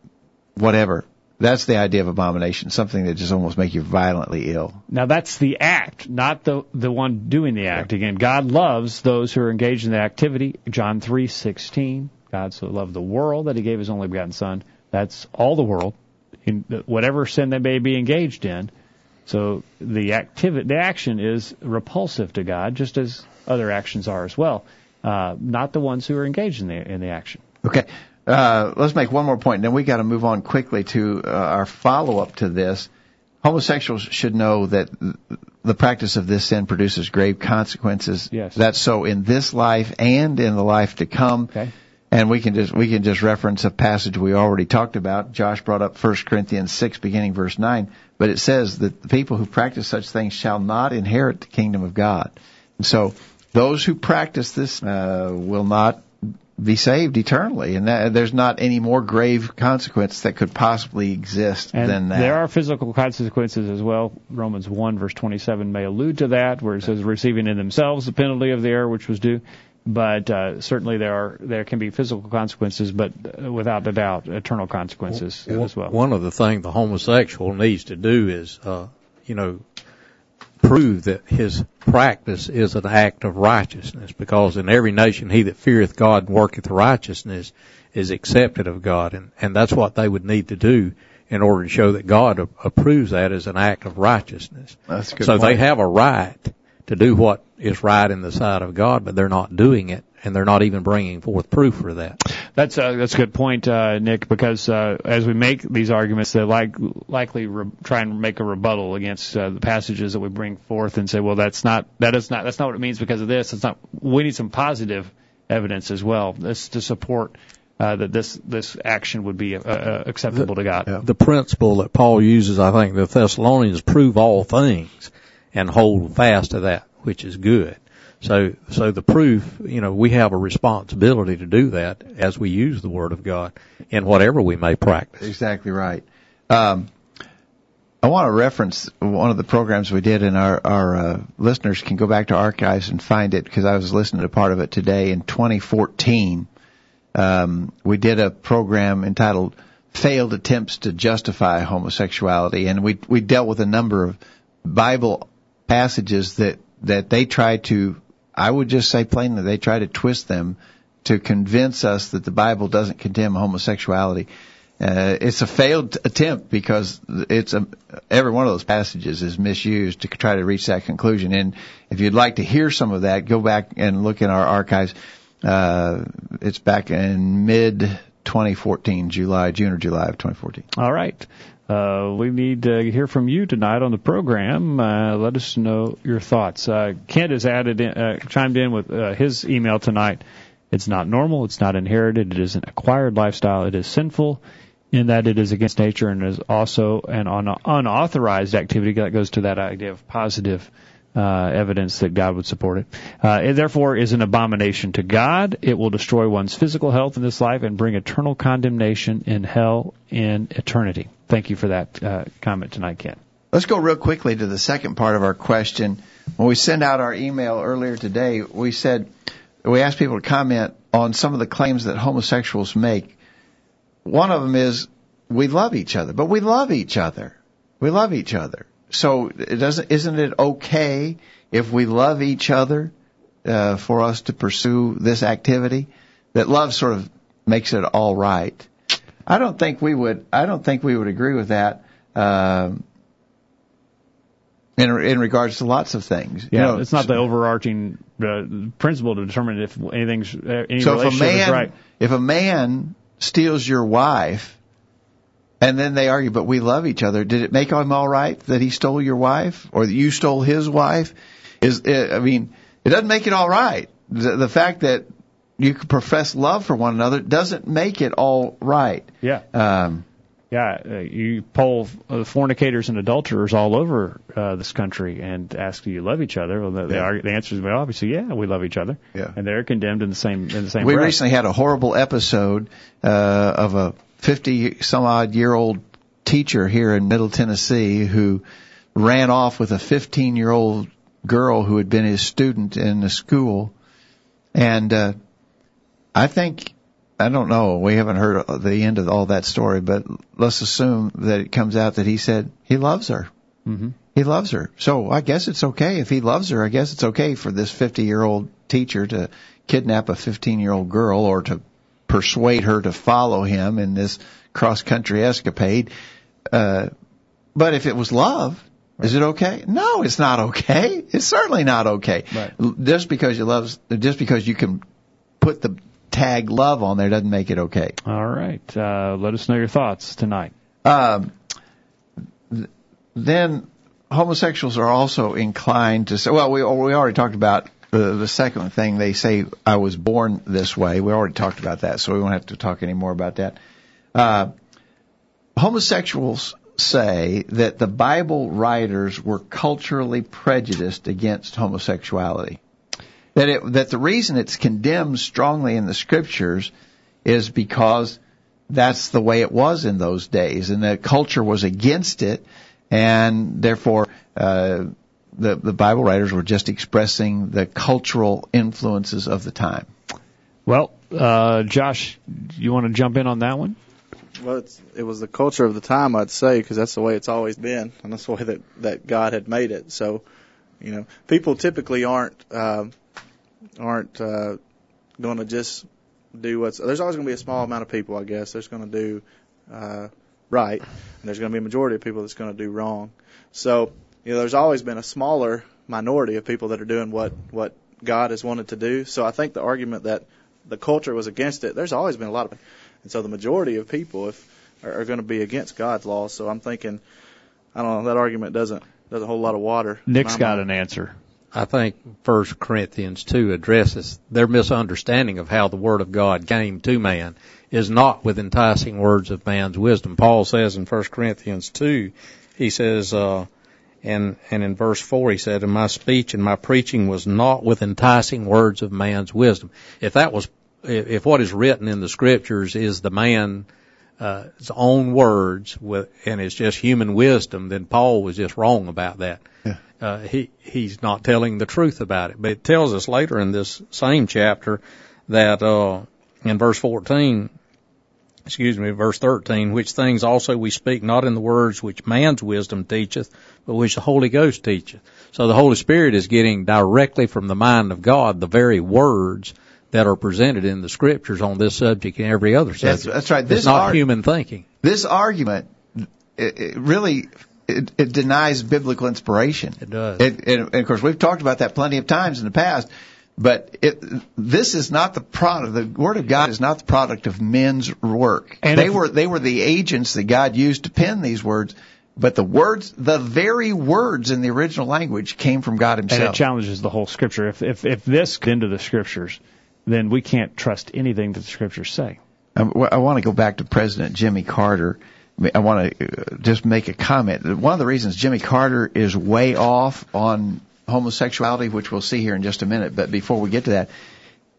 whatever, that's the idea of abomination, something that just almost makes you violently ill. Now that's the act, not the the one doing the act. Again, God loves those who are engaged in the activity. John three sixteen. God so loved the world that He gave His only begotten Son. That's all the world, in whatever sin they may be engaged in. So the activity, the action is repulsive to God, just as other actions are as well. Uh, not the ones who are engaged in the in the action. Okay. Uh, let's make one more point, and then we got to move on quickly to uh, our follow-up to this. Homosexuals should know that the practice of this sin produces grave consequences. Yes. That's so in this life and in the life to come. Okay. and we can just we can just reference a passage we already talked about. Josh brought up 1 Corinthians 6 beginning verse 9, but it says that the people who practice such things shall not inherit the kingdom of God. And so those who practice this uh, will not be saved eternally, and that, there's not any more grave consequence that could possibly exist And than that. there are physical consequences as well. Romans 1 verse 27 may allude to that, where it says receiving in themselves the penalty of the error which was due. But uh, certainly there are there can be physical consequences, but uh, without a doubt, eternal consequences as well. One of the things the homosexual needs to do is, uh, you know, prove that his practice is an act of righteousness, because in every nation he that feareth God and worketh righteousness is accepted of God, and and that's what they would need to do in order to show that God a- approves that as an act of righteousness. That's good so they have a right to do what is right in the sight of God, but they're not doing it, and they're not even bringing forth proof for that. That's a that's a good point, uh, Nick. Because uh, as we make these arguments, they like likely re- try and make a rebuttal against uh, the passages that we bring forth and say, well, that's not that is not that's not what it means because of this. It's not. We need some positive evidence as well. This to support uh, that this this action would be uh, uh, acceptable to God. the principle that Paul uses, I think, the Thessalonians prove all things and hold fast to that which is good. So, so the proof, you know, we have a responsibility to do that as we use the Word of God in whatever we may practice. Exactly right. Um, I want to reference one of the programs we did, and our our uh, listeners can go back to archives and find it because I was listening to part of it today. In 2014, um, we did a program entitled "Failed Attempts to Justify Homosexuality," and we we dealt with a number of Bible passages that that they tried to. I would just say plainly, they try to twist them to convince us that the Bible doesn't condemn homosexuality. Uh, it's a failed attempt because it's a, every one of those passages is misused to try to reach that conclusion. And if you'd like to hear some of that, go back and look in our archives. Uh, it's back in mid 2014, July, June or July of 2014. All right. Uh, we need to hear from you tonight on the program. Uh, let us know your thoughts. Uh, Kent has added in, uh, chimed in with uh, his email tonight. It's not normal. It's not inherited. It is an acquired lifestyle. It is sinful in that it is against nature and is also an un- unauthorized activity that goes to that idea of positive uh, evidence that God would support it. Uh, it therefore is an abomination to God. It will destroy one's physical health in this life and bring eternal condemnation in hell in eternity. Thank you for that uh, comment tonight, Ken. Let's go real quickly to the second part of our question. When we sent out our email earlier today, we said we asked people to comment on some of the claims that homosexuals make. One of them is we love each other, but we love each other. We love each other. So it doesn't isn't it okay if we love each other uh, for us to pursue this activity? That love sort of makes it all right. I don't think we would. I don't think we would agree with that. Um, in in regards to lots of things, Yeah, you know, it's not the overarching uh, principle to determine if anything's uh, any so if a relationship man is right. if a man steals your wife, and then they argue, but we love each other, did it make him all right that he stole your wife or that you stole his wife? Is it, I mean, it doesn't make it all right. The, the fact that you could profess love for one another doesn't make it all right. Yeah. Um, Yeah, uh, you poll uh, fornicators and adulterers all over uh, this country and ask, "Do you love each other?" Well, the, the, Yeah. the answer is, well, obviously, yeah, we love each other, Yeah. and they're condemned in the same in the same. we breath. recently had a horrible episode uh, of a 50 some odd year old teacher here in Middle Tennessee who ran off with a 15 year old girl who had been his student in the school, and uh, I think I don't know. We haven't heard the end of all that story, but let's assume that it comes out that he said he loves her. Mm-hmm. He loves her. So I guess it's okay if he loves her. I guess it's okay for this 50 year old teacher to kidnap a 15 year old girl or to persuade her to follow him in this cross country escapade. Uh, but if it was love, is it okay? No, it's not okay. It's certainly not okay. Right. Just because you love, just because you can put the tag love on there doesn't make it okay. All right, uh, let us know your thoughts tonight. Um, then homosexuals are also inclined to say, well, we we already talked about the, second thing they say, I was born this way. We already talked about that, so we won't have to talk any more about that. Uh, homosexuals say that the Bible writers were culturally prejudiced against homosexuality. That it, that the reason it's condemned strongly in the scriptures is because that's the way it was in those days, and the culture was against it, and therefore uh, the the Bible writers were just expressing the cultural influences of the time. Well, uh, Josh, you want to jump in on that one? Well, it's, it was the culture of the time, I'd say, because that's the way it's always been, and that's the way that that God had made it. So, you know, people typically aren't uh, aren't uh, going to just do what's. There's always going to be a small amount of people, I guess. There's going to do uh, right, and there's going to be a majority of people that's going to do wrong. So, you know, there's always been a smaller minority of people that are doing what what God has wanted to do. So, I think the argument that the culture was against it, there's always been a lot of it, and so the majority of people if, are, are going to be against God's laws. So I'm thinking, I don't know, that argument doesn't doesn't hold a lot of water. Nick's got mind. an answer. I think First Corinthians two addresses their misunderstanding of how the Word of God came to man is not with enticing words of man's wisdom. Paul says in First Corinthians two, he says, uh, and and in verse four he said, "And my speech and my preaching was not with enticing words of man's wisdom." If that was, if, what is written in the Scriptures is the man uh, his own words with, and it's just human wisdom, then Paul was just wrong about that. Yeah. Uh, he he's not telling the truth about it. But it tells us later in this same chapter that uh, in verse 14, excuse me, verse 13, which things also we speak not in the words which man's wisdom teacheth, but which the Holy Ghost teacheth. So the Holy Spirit is getting directly from the mind of God the very words that are presented in the scriptures on this subject and every other subject. That's, that's right. This it's not human thinking. this argument it, it really it, it denies biblical inspiration. It does. And of course, we've talked about that plenty of times in the past. But it, this is not the product. The Word of God is not the product of men's work. And they if- were they were the agents that God used to pen these words. But the words, the very words in the original language, came from God Himself. And it challenges the whole scripture. If if if this into the scriptures, then we can't trust anything that the scriptures say. I want to go back to President Jimmy Carter. I want to uh, just make a comment. One of the reasons Jimmy Carter is way off on homosexuality, which we'll see here in just a minute, but before we get to that,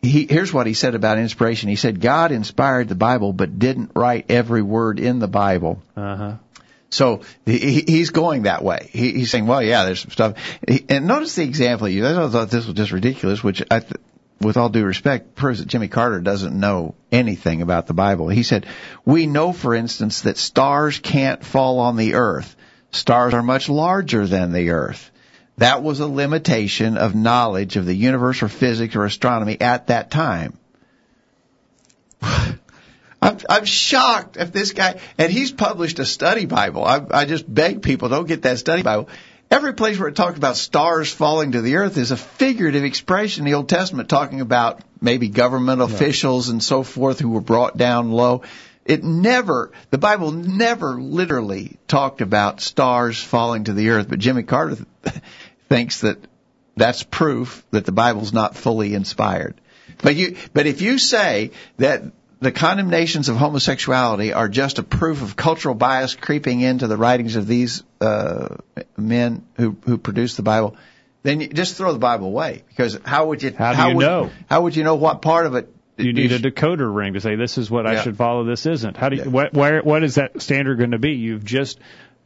he, here's what he said about inspiration. He said, God inspired the Bible, but didn't write every word in the Bible. Uh huh. So he, he's going that way. He, he's saying, well, yeah, there's some stuff. He, and notice the example he used. I thought this was just ridiculous, which I, th- with all due respect, proves that Jimmy Carter doesn't know anything about the Bible. He said, we know, for instance, that stars can't fall on the earth. Stars are much larger than the earth. That was a limitation of knowledge of the universe or physics or astronomy at that time. (laughs) I'm, I'm shocked if this guy, and he's published a study Bible. I, I just beg people don't get that study Bible. Every place where it talks about stars falling to the earth is a figurative expression in the Old Testament talking about maybe government officials and so forth who were brought down low. It never, the Bible never literally talked about stars falling to the earth, but Jimmy Carter thinks that that's proof that the Bible's not fully inspired. But you, but if you say that the condemnations of homosexuality are just a proof of cultural bias creeping into the writings of these uh, men who who produced the Bible, then you just throw the Bible away because how would you How do you would, know? how would you know what part of it You need a decoder ring to say this is what I should follow. This isn't. How do you, Yeah. what, where, what is that standard going to be? You've just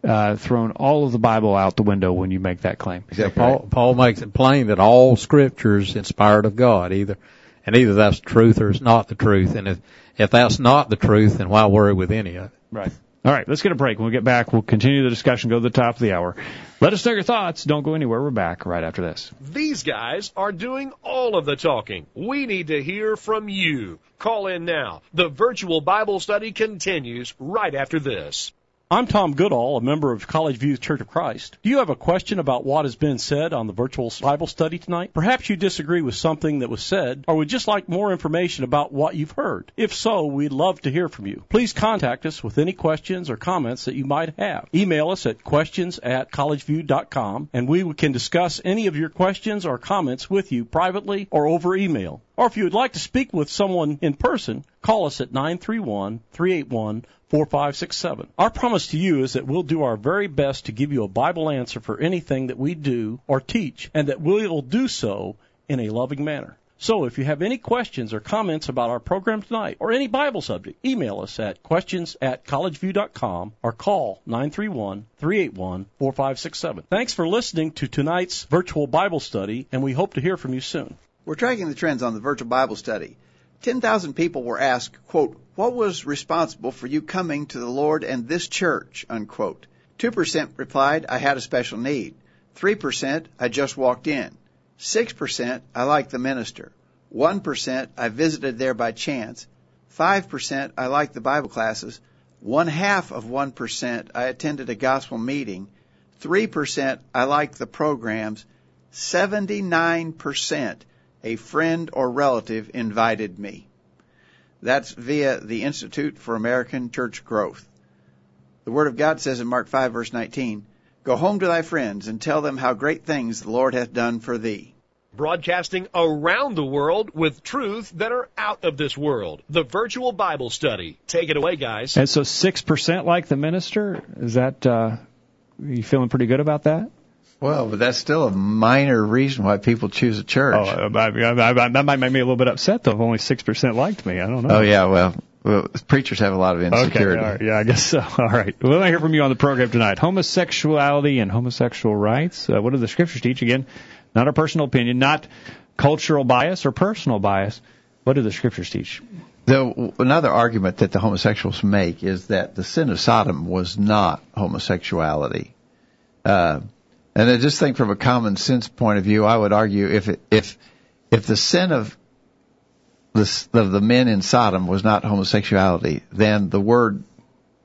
uh, thrown all of the Bible out the window when you make that claim. Exactly Paul, right. Paul makes it plain that all scripture is inspired of God, either, and either that's the truth or it's not the truth. And if, if that's not the truth, then why worry with any of it? Right. All right, let's get a break. When we get back, we'll continue the discussion, go to the top of the hour. Let us know your thoughts. Don't go anywhere. We're back right after this. These guys are doing all of the talking. We need to hear from you. Call in now. The virtual Bible study continues right after this. I'm Tom Goodall, a member of College View Church of Christ. Do you have a question about what has been said on the virtual Bible study tonight? Perhaps you disagree with something that was said, or would just like more information about what you've heard. If so, we'd love to hear from you. Please contact us with any questions or comments that you might have. Email us at questions at collegeview.com, and we can discuss any of your questions or comments with you privately or over email. Or if you would like to speak with someone in person, call us at 931 381 4567. Our promise to you is that we'll do our very best to give you a Bible answer for anything that we do or teach, and that we will do so in a loving manner. So if you have any questions or comments about our program tonight or any Bible subject, email us at questions at collegeview.com or call 931-381-4567. Thanks for listening to tonight's virtual Bible study, and we hope to hear from you soon. We're tracking the trends on the virtual Bible study. 10,000 people were asked, quote, what was responsible for you coming to the Lord and this church, unquote. 2% replied, I had a special need. 3%, I just walked in. 6%, I like the minister. 1%, I visited there by chance. 5%, I like the Bible classes. One half of 1%, I attended a gospel meeting. 3%, I like the programs. 79%, a friend or relative invited me. That's via the Institute for American Church Growth. The Word of God says in Mark 5 verse 19, Go home to thy friends and tell them how great things the Lord hath done for thee. Broadcasting around the world with truths that are out of this world. The virtual Bible study. Take it away, guys. And so 6% like the minister? Is that, uh, you feeling pretty good about that? Well, but that's still a minor reason why people choose a church. Oh, I, I, I, that might make me a little bit upset though if only 6% liked me. I don't know. Oh yeah, well, well, preachers have a lot of insecurity. Okay, right. yeah, I guess so. (laughs) All right. Well, let me hear from you on the program tonight. Homosexuality and homosexual rights. Uh, what do the scriptures teach? Again, not a personal opinion, not cultural bias or personal bias. What do the scriptures teach? The, another argument that the homosexuals make is that the sin of Sodom was not homosexuality. Uh, and I just think from a common sense point of view, I would argue if it, if if the sin of the of the men in Sodom was not homosexuality, then the word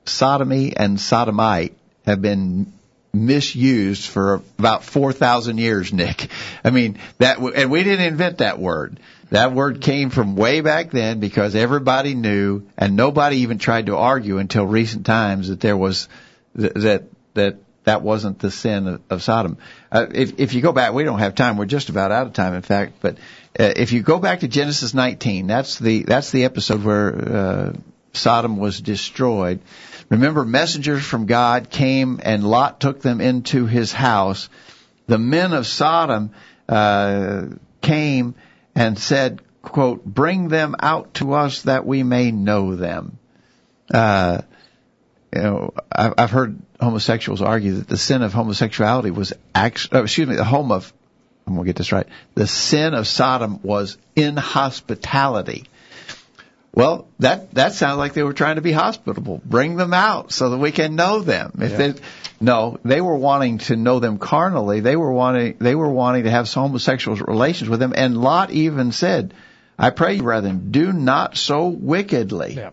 sodomy and sodomite have been misused for about 4,000 years, Nick. I mean, that, and we didn't invent that word. That word came from way back then because everybody knew and nobody even tried to argue until recent times that there was, that, that that wasn't the sin of, Sodom. Uh, if, if you go back, we don't have time. We're just about out of time, in fact. But uh, if you go back to Genesis 19, that's the that's the episode where uh, Sodom was destroyed. Remember, messengers from God came, and Lot took them into his house. The men of Sodom uh, came and said, "quote Bring them out to us that we may know them." Uh, you know, I've heard homosexuals argue that the sin of homosexuality was actually, oh, uh, excuse me, the home of, I'm going to get this right, the sin of Sodom was inhospitality. Well, that that sounds like they were trying to be hospitable. Bring them out so that we can know them. If yeah. they, no, they were wanting to know them carnally. They were wanting they were wanting to have some homosexual relations with them. And Lot even said, "I pray you, brethren, do not so wickedly." Yeah.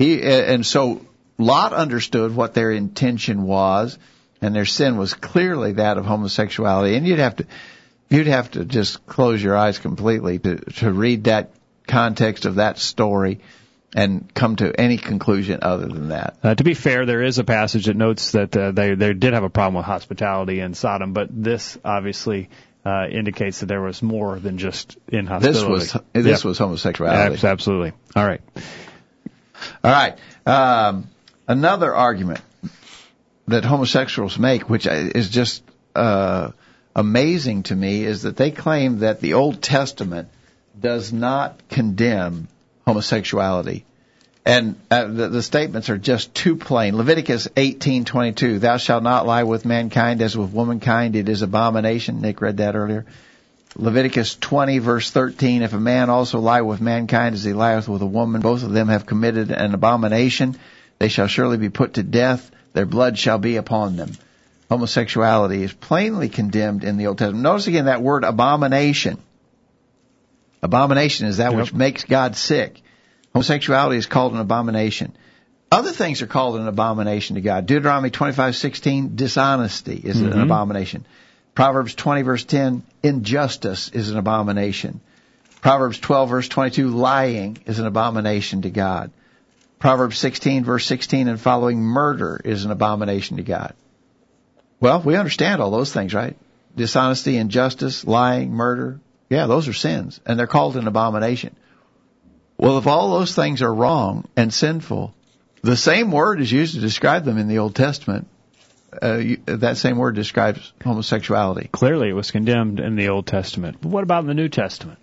He and so Lot understood what their intention was, and their sin was clearly that of homosexuality. And you'd have to, you'd have to just close your eyes completely to, to read that context of that story and come to any conclusion other than that. Uh, to be fair, there is a passage that notes that uh, they they did have a problem with hospitality in Sodom, but this obviously uh, indicates that there was more than just inhospitality. This was this was homosexuality. absolutely. All right. All right. Um, another argument that homosexuals make, which is just uh, amazing to me, is that they claim that the Old Testament does not condemn homosexuality. And uh, the, the statements are just too plain. Leviticus 18:22, "Thou shalt not lie with mankind as with womankind; it is abomination." Nick read that earlier. Leviticus 20 verse 13, "If a man also lie with mankind as he lieth with a woman, both of them have committed an abomination." They shall surely be put to death. Their blood shall be upon them. Homosexuality is plainly condemned in the Old Testament. Notice again that word abomination. Abomination is that yep. which makes God sick. Homosexuality is called an abomination. Other things are called an abomination to God. Deuteronomy 25:16, dishonesty is an Mhm. abomination. Proverbs 20 verse 10, injustice is an abomination. Proverbs 12 verse 22, lying is an abomination to God. Proverbs 16 verse 16 and following, murder is an abomination to God. Well, we understand all those things, right? Dishonesty, injustice, lying, murder. Yeah, those are sins, and they're called an abomination. Well, if all those things are wrong and sinful, the same word is used to describe them in the Old Testament. Uh, you- that same word describes homosexuality. Clearly, it was condemned in the Old Testament. But what about in the New Testament?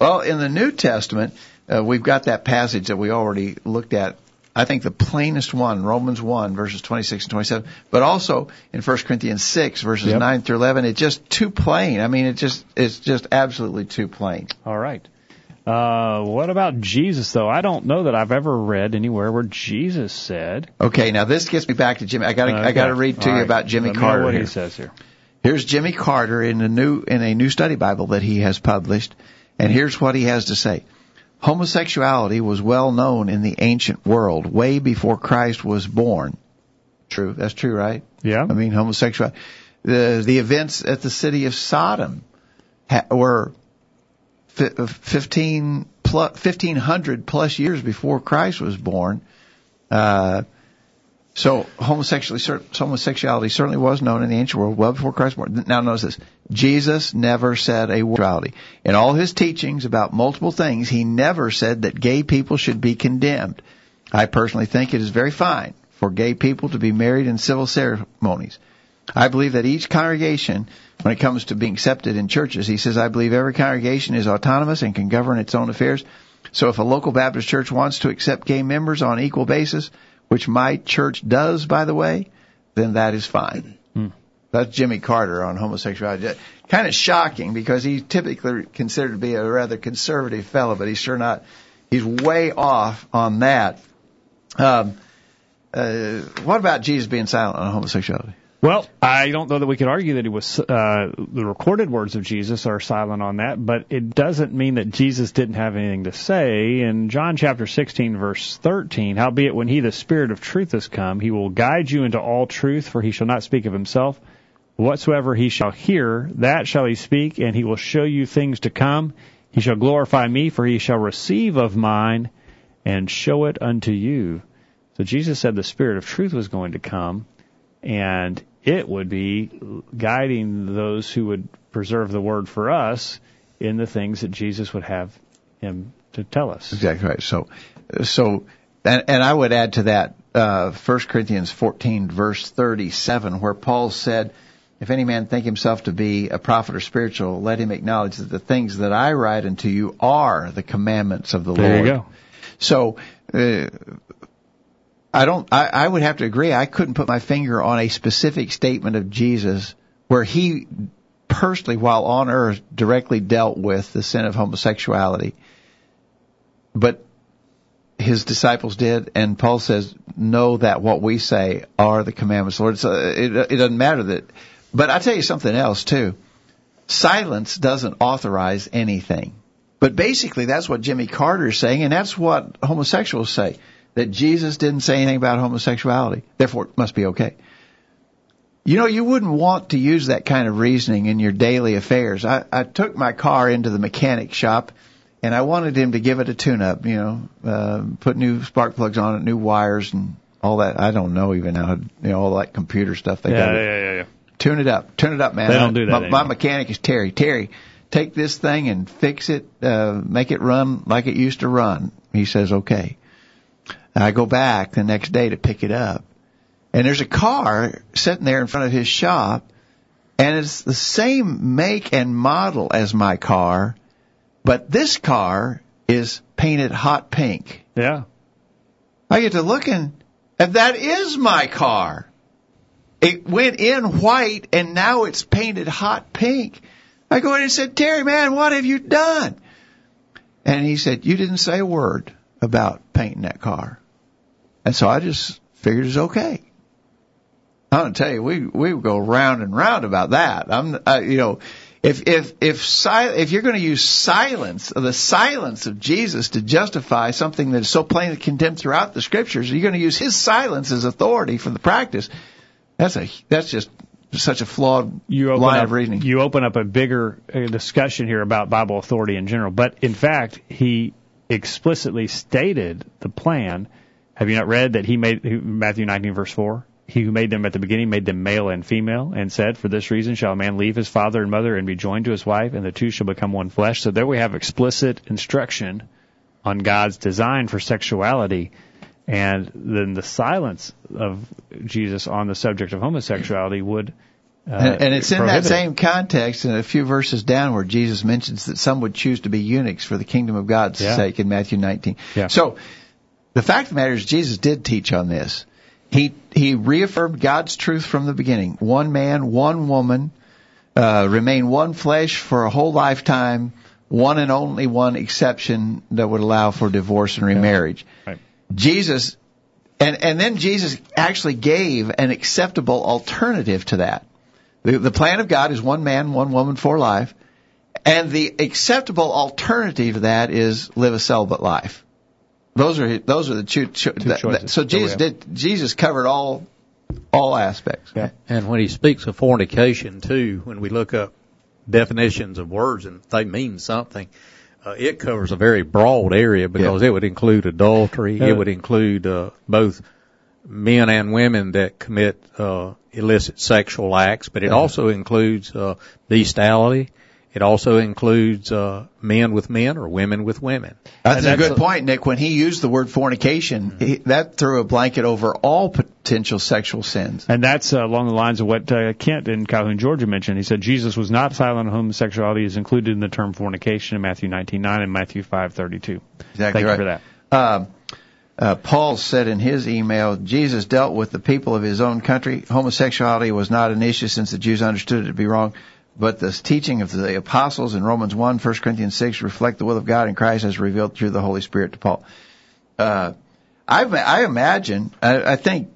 Well, in the New Testament, uh, we've got that passage that we already looked at. I think the plainest one, Romans 1, verses 26 and 27, but also in 1 Corinthians 6, verses Yep. 9 through 11. It's just too plain. I mean, it just, it's just absolutely too plain. All right. Uh, what about Jesus, though? I don't know that I've ever read anywhere where Jesus said. Okay, now this gets me back to Jimmy. I got to, I got to read to All you right. about Jimmy Let Carter. what here. he says here. Here's Jimmy Carter in a new in a new study Bible that he has published, and here's what he has to say. Homosexuality was well known in the ancient world way before Christ was born. True, that's true, right? Yeah. I mean, homosexuality. The the events at the city of Sodom ha, were fi- 15 plus, 1500 plus years before Christ was born. Uh, so homosexuality, homosexuality certainly was known in the ancient world well before Christ. Now notice this. Jesus never said a word. In all his teachings about multiple things, he never said that gay people should be condemned. I personally think it is very fine for gay people to be married in civil ceremonies. I believe that each congregation, when it comes to being accepted in churches, he says, I believe every congregation is autonomous and can govern its own affairs. So if a local Baptist church wants to accept gay members on equal basis, which my church does, by the way, then that is fine. Hmm. That's Jimmy Carter on homosexuality. Kind of shocking because he's typically considered to be a rather conservative fellow, but he's sure not. He's way off on that. Um, uh, what about Jesus being silent on homosexuality? Well, I don't know that we could argue that he was. Uh, the recorded words of Jesus are silent on that, but it doesn't mean that Jesus didn't have anything to say. In John chapter 16, verse 13, howbeit when he, the Spirit of truth, is come, he will guide you into all truth, for he shall not speak of himself. Whatsoever he shall hear, that shall he speak, and he will show you things to come. He shall glorify me, for he shall receive of mine and show it unto you. So Jesus said the Spirit of truth was going to come and it would be guiding those who would preserve the word for us in the things that Jesus would have him to tell us. Exactly right. So, so, and, and I would add to that, uh, 1 Corinthians 14 verse 37, where Paul said, if any man think himself to be a prophet or spiritual, let him acknowledge that the things that I write unto you are the commandments of the There Lord. you go. So, uh, I don't, I, I would have to agree, I couldn't put my finger on a specific statement of Jesus where he personally, while on earth, directly dealt with the sin of homosexuality. But his disciples did, and Paul says, know that what we say are the commandments Lord. So it, it doesn't matter that, but I tell you something else too. Silence doesn't authorize anything. But basically that's what Jimmy Carter is saying, and that's what homosexuals say. That Jesus didn't say anything about homosexuality. Therefore it must be okay. You know, you wouldn't want to use that kind of reasoning in your daily affairs. I, I took my car into the mechanic shop and I wanted him to give it a tune up, you know, uh, put new spark plugs on it, new wires and all that. I don't know even now, you know, all that computer stuff they Yeah, got. yeah, yeah, yeah. Tune it up. Tune it up, man. They don't do that My, my mechanic is Terry. Terry, take this thing and fix it, uh, make it run like it used to run. He says, okay. I go back the next day to pick it up. And there's a car sitting there in front of his shop and it's the same make and model as my car, but this car is painted hot pink. Yeah. I get to looking, and that is my car. It went in white, and now it's painted hot pink. I go in and said, Terry, man, what have you done? And he said, you didn't say a word about painting that car. And so I just figured it's okay. I'm gonna tell you, we we would go round and round about that. I'm, I, you know, If if if si- if you're going to use silence, the silence of Jesus to justify something that is so plainly condemned throughout the scriptures, you're going to use his silence as authority for the practice. That's a that's just such a flawed you open line up, of reasoning. You open up a bigger uh, discussion here about Bible authority in general. But in fact, he explicitly stated the plan. Have you not read that he made Matthew 19 verse 4? He who made them at the beginning made them male and female, and said, For this reason shall a man leave his father and mother and be joined to his wife, and the two shall become one flesh. So there we have explicit instruction on God's design for sexuality. And then the silence of Jesus on the subject of homosexuality would. Uh, and, and it's in that same context, and a few verses down, where Jesus mentions that some would choose to be eunuchs for the kingdom of God's Yeah. sake in Matthew 19. Yeah. So, the fact of the matter is, Jesus did teach on this. He he reaffirmed God's truth from the beginning. One man, one woman, uh, remain one flesh for a whole lifetime. One and only one exception that would allow for divorce and remarriage. Right. Jesus, and and then Jesus actually gave an acceptable alternative to that. The, the plan of God is one man, one woman for life, and the acceptable alternative to that is live a celibate life. Those are those are the two. cho- that- choices that- so Jesus did. Jesus covered all all aspects. Yeah. And when he speaks of fornication too, when we look up definitions of words and they mean something, uh, it covers a very broad area because it would include adultery. Yeah. It would include uh, both men and women that commit uh, illicit sexual acts, but it also includes uh, bestiality. It also includes uh, men with men or women with women. That's, And a good a- point, Nick. When he used the word fornication, he, that threw a blanket over all potential sexual sins. And that's uh, along the lines of what uh, Kent in Calhoun, Georgia mentioned. He said Jesus was not silent on homosexuality is included in the term fornication in Matthew 19:9 and Matthew 5:32. Exactly Thank right. you for that. Um, uh, Paul said in his email, Jesus dealt with the people of his own country. Homosexuality was not an issue since the Jews understood it to be wrong. But the teaching of the apostles in Romans 1, 1 Corinthians 6 reflect the will of God in Christ as revealed through the Holy Spirit to Paul. Uh, I, I imagine, I, I think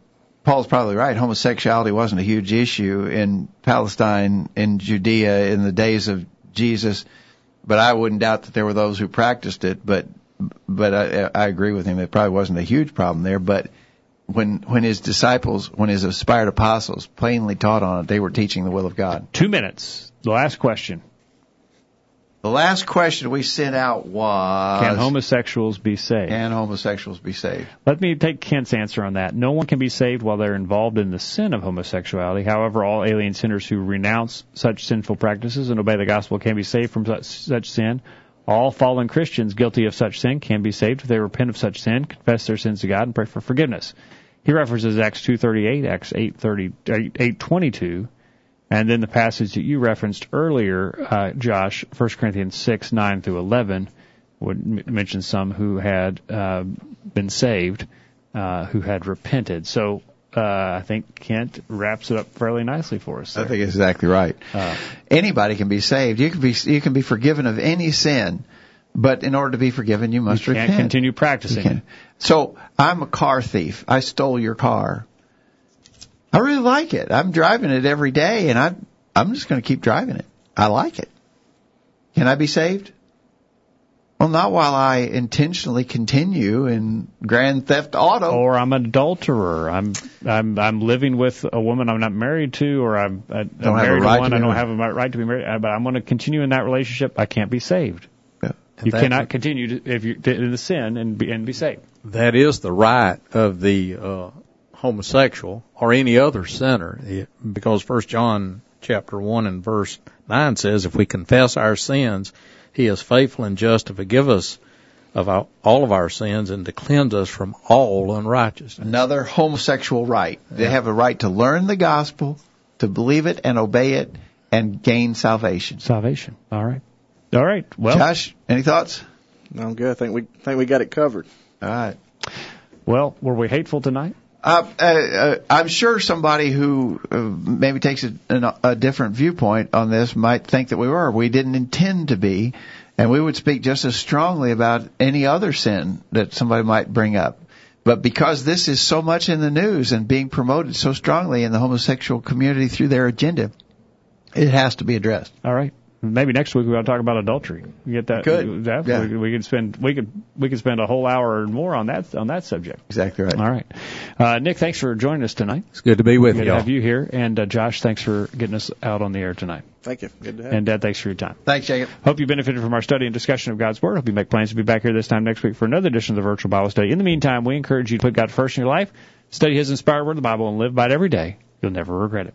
Paul's probably right. Homosexuality wasn't a huge issue in Palestine, in Judea, in the days of Jesus. But I wouldn't doubt that there were those who practiced it. But but I, I agree with him. It probably wasn't a huge problem there. But when when his disciples, when his aspired apostles plainly taught on it, they were teaching the will of God. Two minutes. The last question: The last question we sent out was Can homosexuals be saved? Can homosexuals be saved? Let me take Kent's answer on that. No one can be saved while they're involved in the sin of homosexuality. However, all alien sinners who renounce such sinful practices and obey the gospel can be saved from such, such sin. All fallen Christians guilty of such sin can be saved if they repent of such sin, confess their sins to God, and pray for forgiveness. He references Acts 2:38, Acts 8:30, 8:22, and then the passage that you referenced earlier, uh, Josh, 1 Corinthians 6, 9 through 11, would m- mention some who had uh, been saved, uh, who had repented. So uh, I think Kent wraps it up fairly nicely for us. I think exactly right. Uh, Anybody can be saved. You can be you can be forgiven of any sin, but in order to be forgiven, you must you can't repent. continue practicing. So I'm a car thief. I stole your car. I really like it. I'm driving it every day, and I I'm just going to keep driving it. I like it. Can I be saved? Well, not while I intentionally continue in grand theft auto. Or I'm an adulterer. I'm I'm I'm living with a woman I'm not married to, or I'm, I, I'm Don't a married to one. I don't have a right to be married, uh, but I'm going to continue in that relationship. I can't be saved. Yeah. You That's cannot continue to, if you in the sin and be and be saved. That is the right of the uh, homosexual or any other sinner, because First John chapter one and verse nine says, "If we confess our sins, He is faithful and just to forgive us of our, all of our sins and to cleanse us from all unrighteousness." Another homosexual right. They have a right to learn the gospel, to believe it and obey it, and gain salvation. Salvation. All right. All right. Well, Josh, any thoughts? No, I'm good. I think we think we got it covered. All right. well, were we hateful tonight? Uh, uh, uh, I'm sure somebody who uh, maybe takes a, an, a different viewpoint on this might think that we were. We didn't intend to be, and we would speak just as strongly about any other sin that somebody might bring up. But because this is so much in the news and being promoted so strongly in the homosexual community through their agenda, it has to be addressed. All right. Maybe next week we want to talk about adultery. You get that? Could. That, Yeah. we, we could spend we could we could spend a whole hour or more on that on that subject. Exactly right. All right, uh, Nick, thanks for joining us tonight. It's good to be with Good to y'all. have you here, and uh, Josh, thanks for getting us out on the air tonight. Thank you. Good to have And Dad, thanks for your time. Thanks, Jacob. Hope you benefited from our study and discussion of God's Word. Hope you make plans to be back here this time next week for another edition of the Virtual Bible Study. In the meantime, we encourage you to put God first in your life, study His inspired Word of the Bible, and live by it every day. You'll never regret it.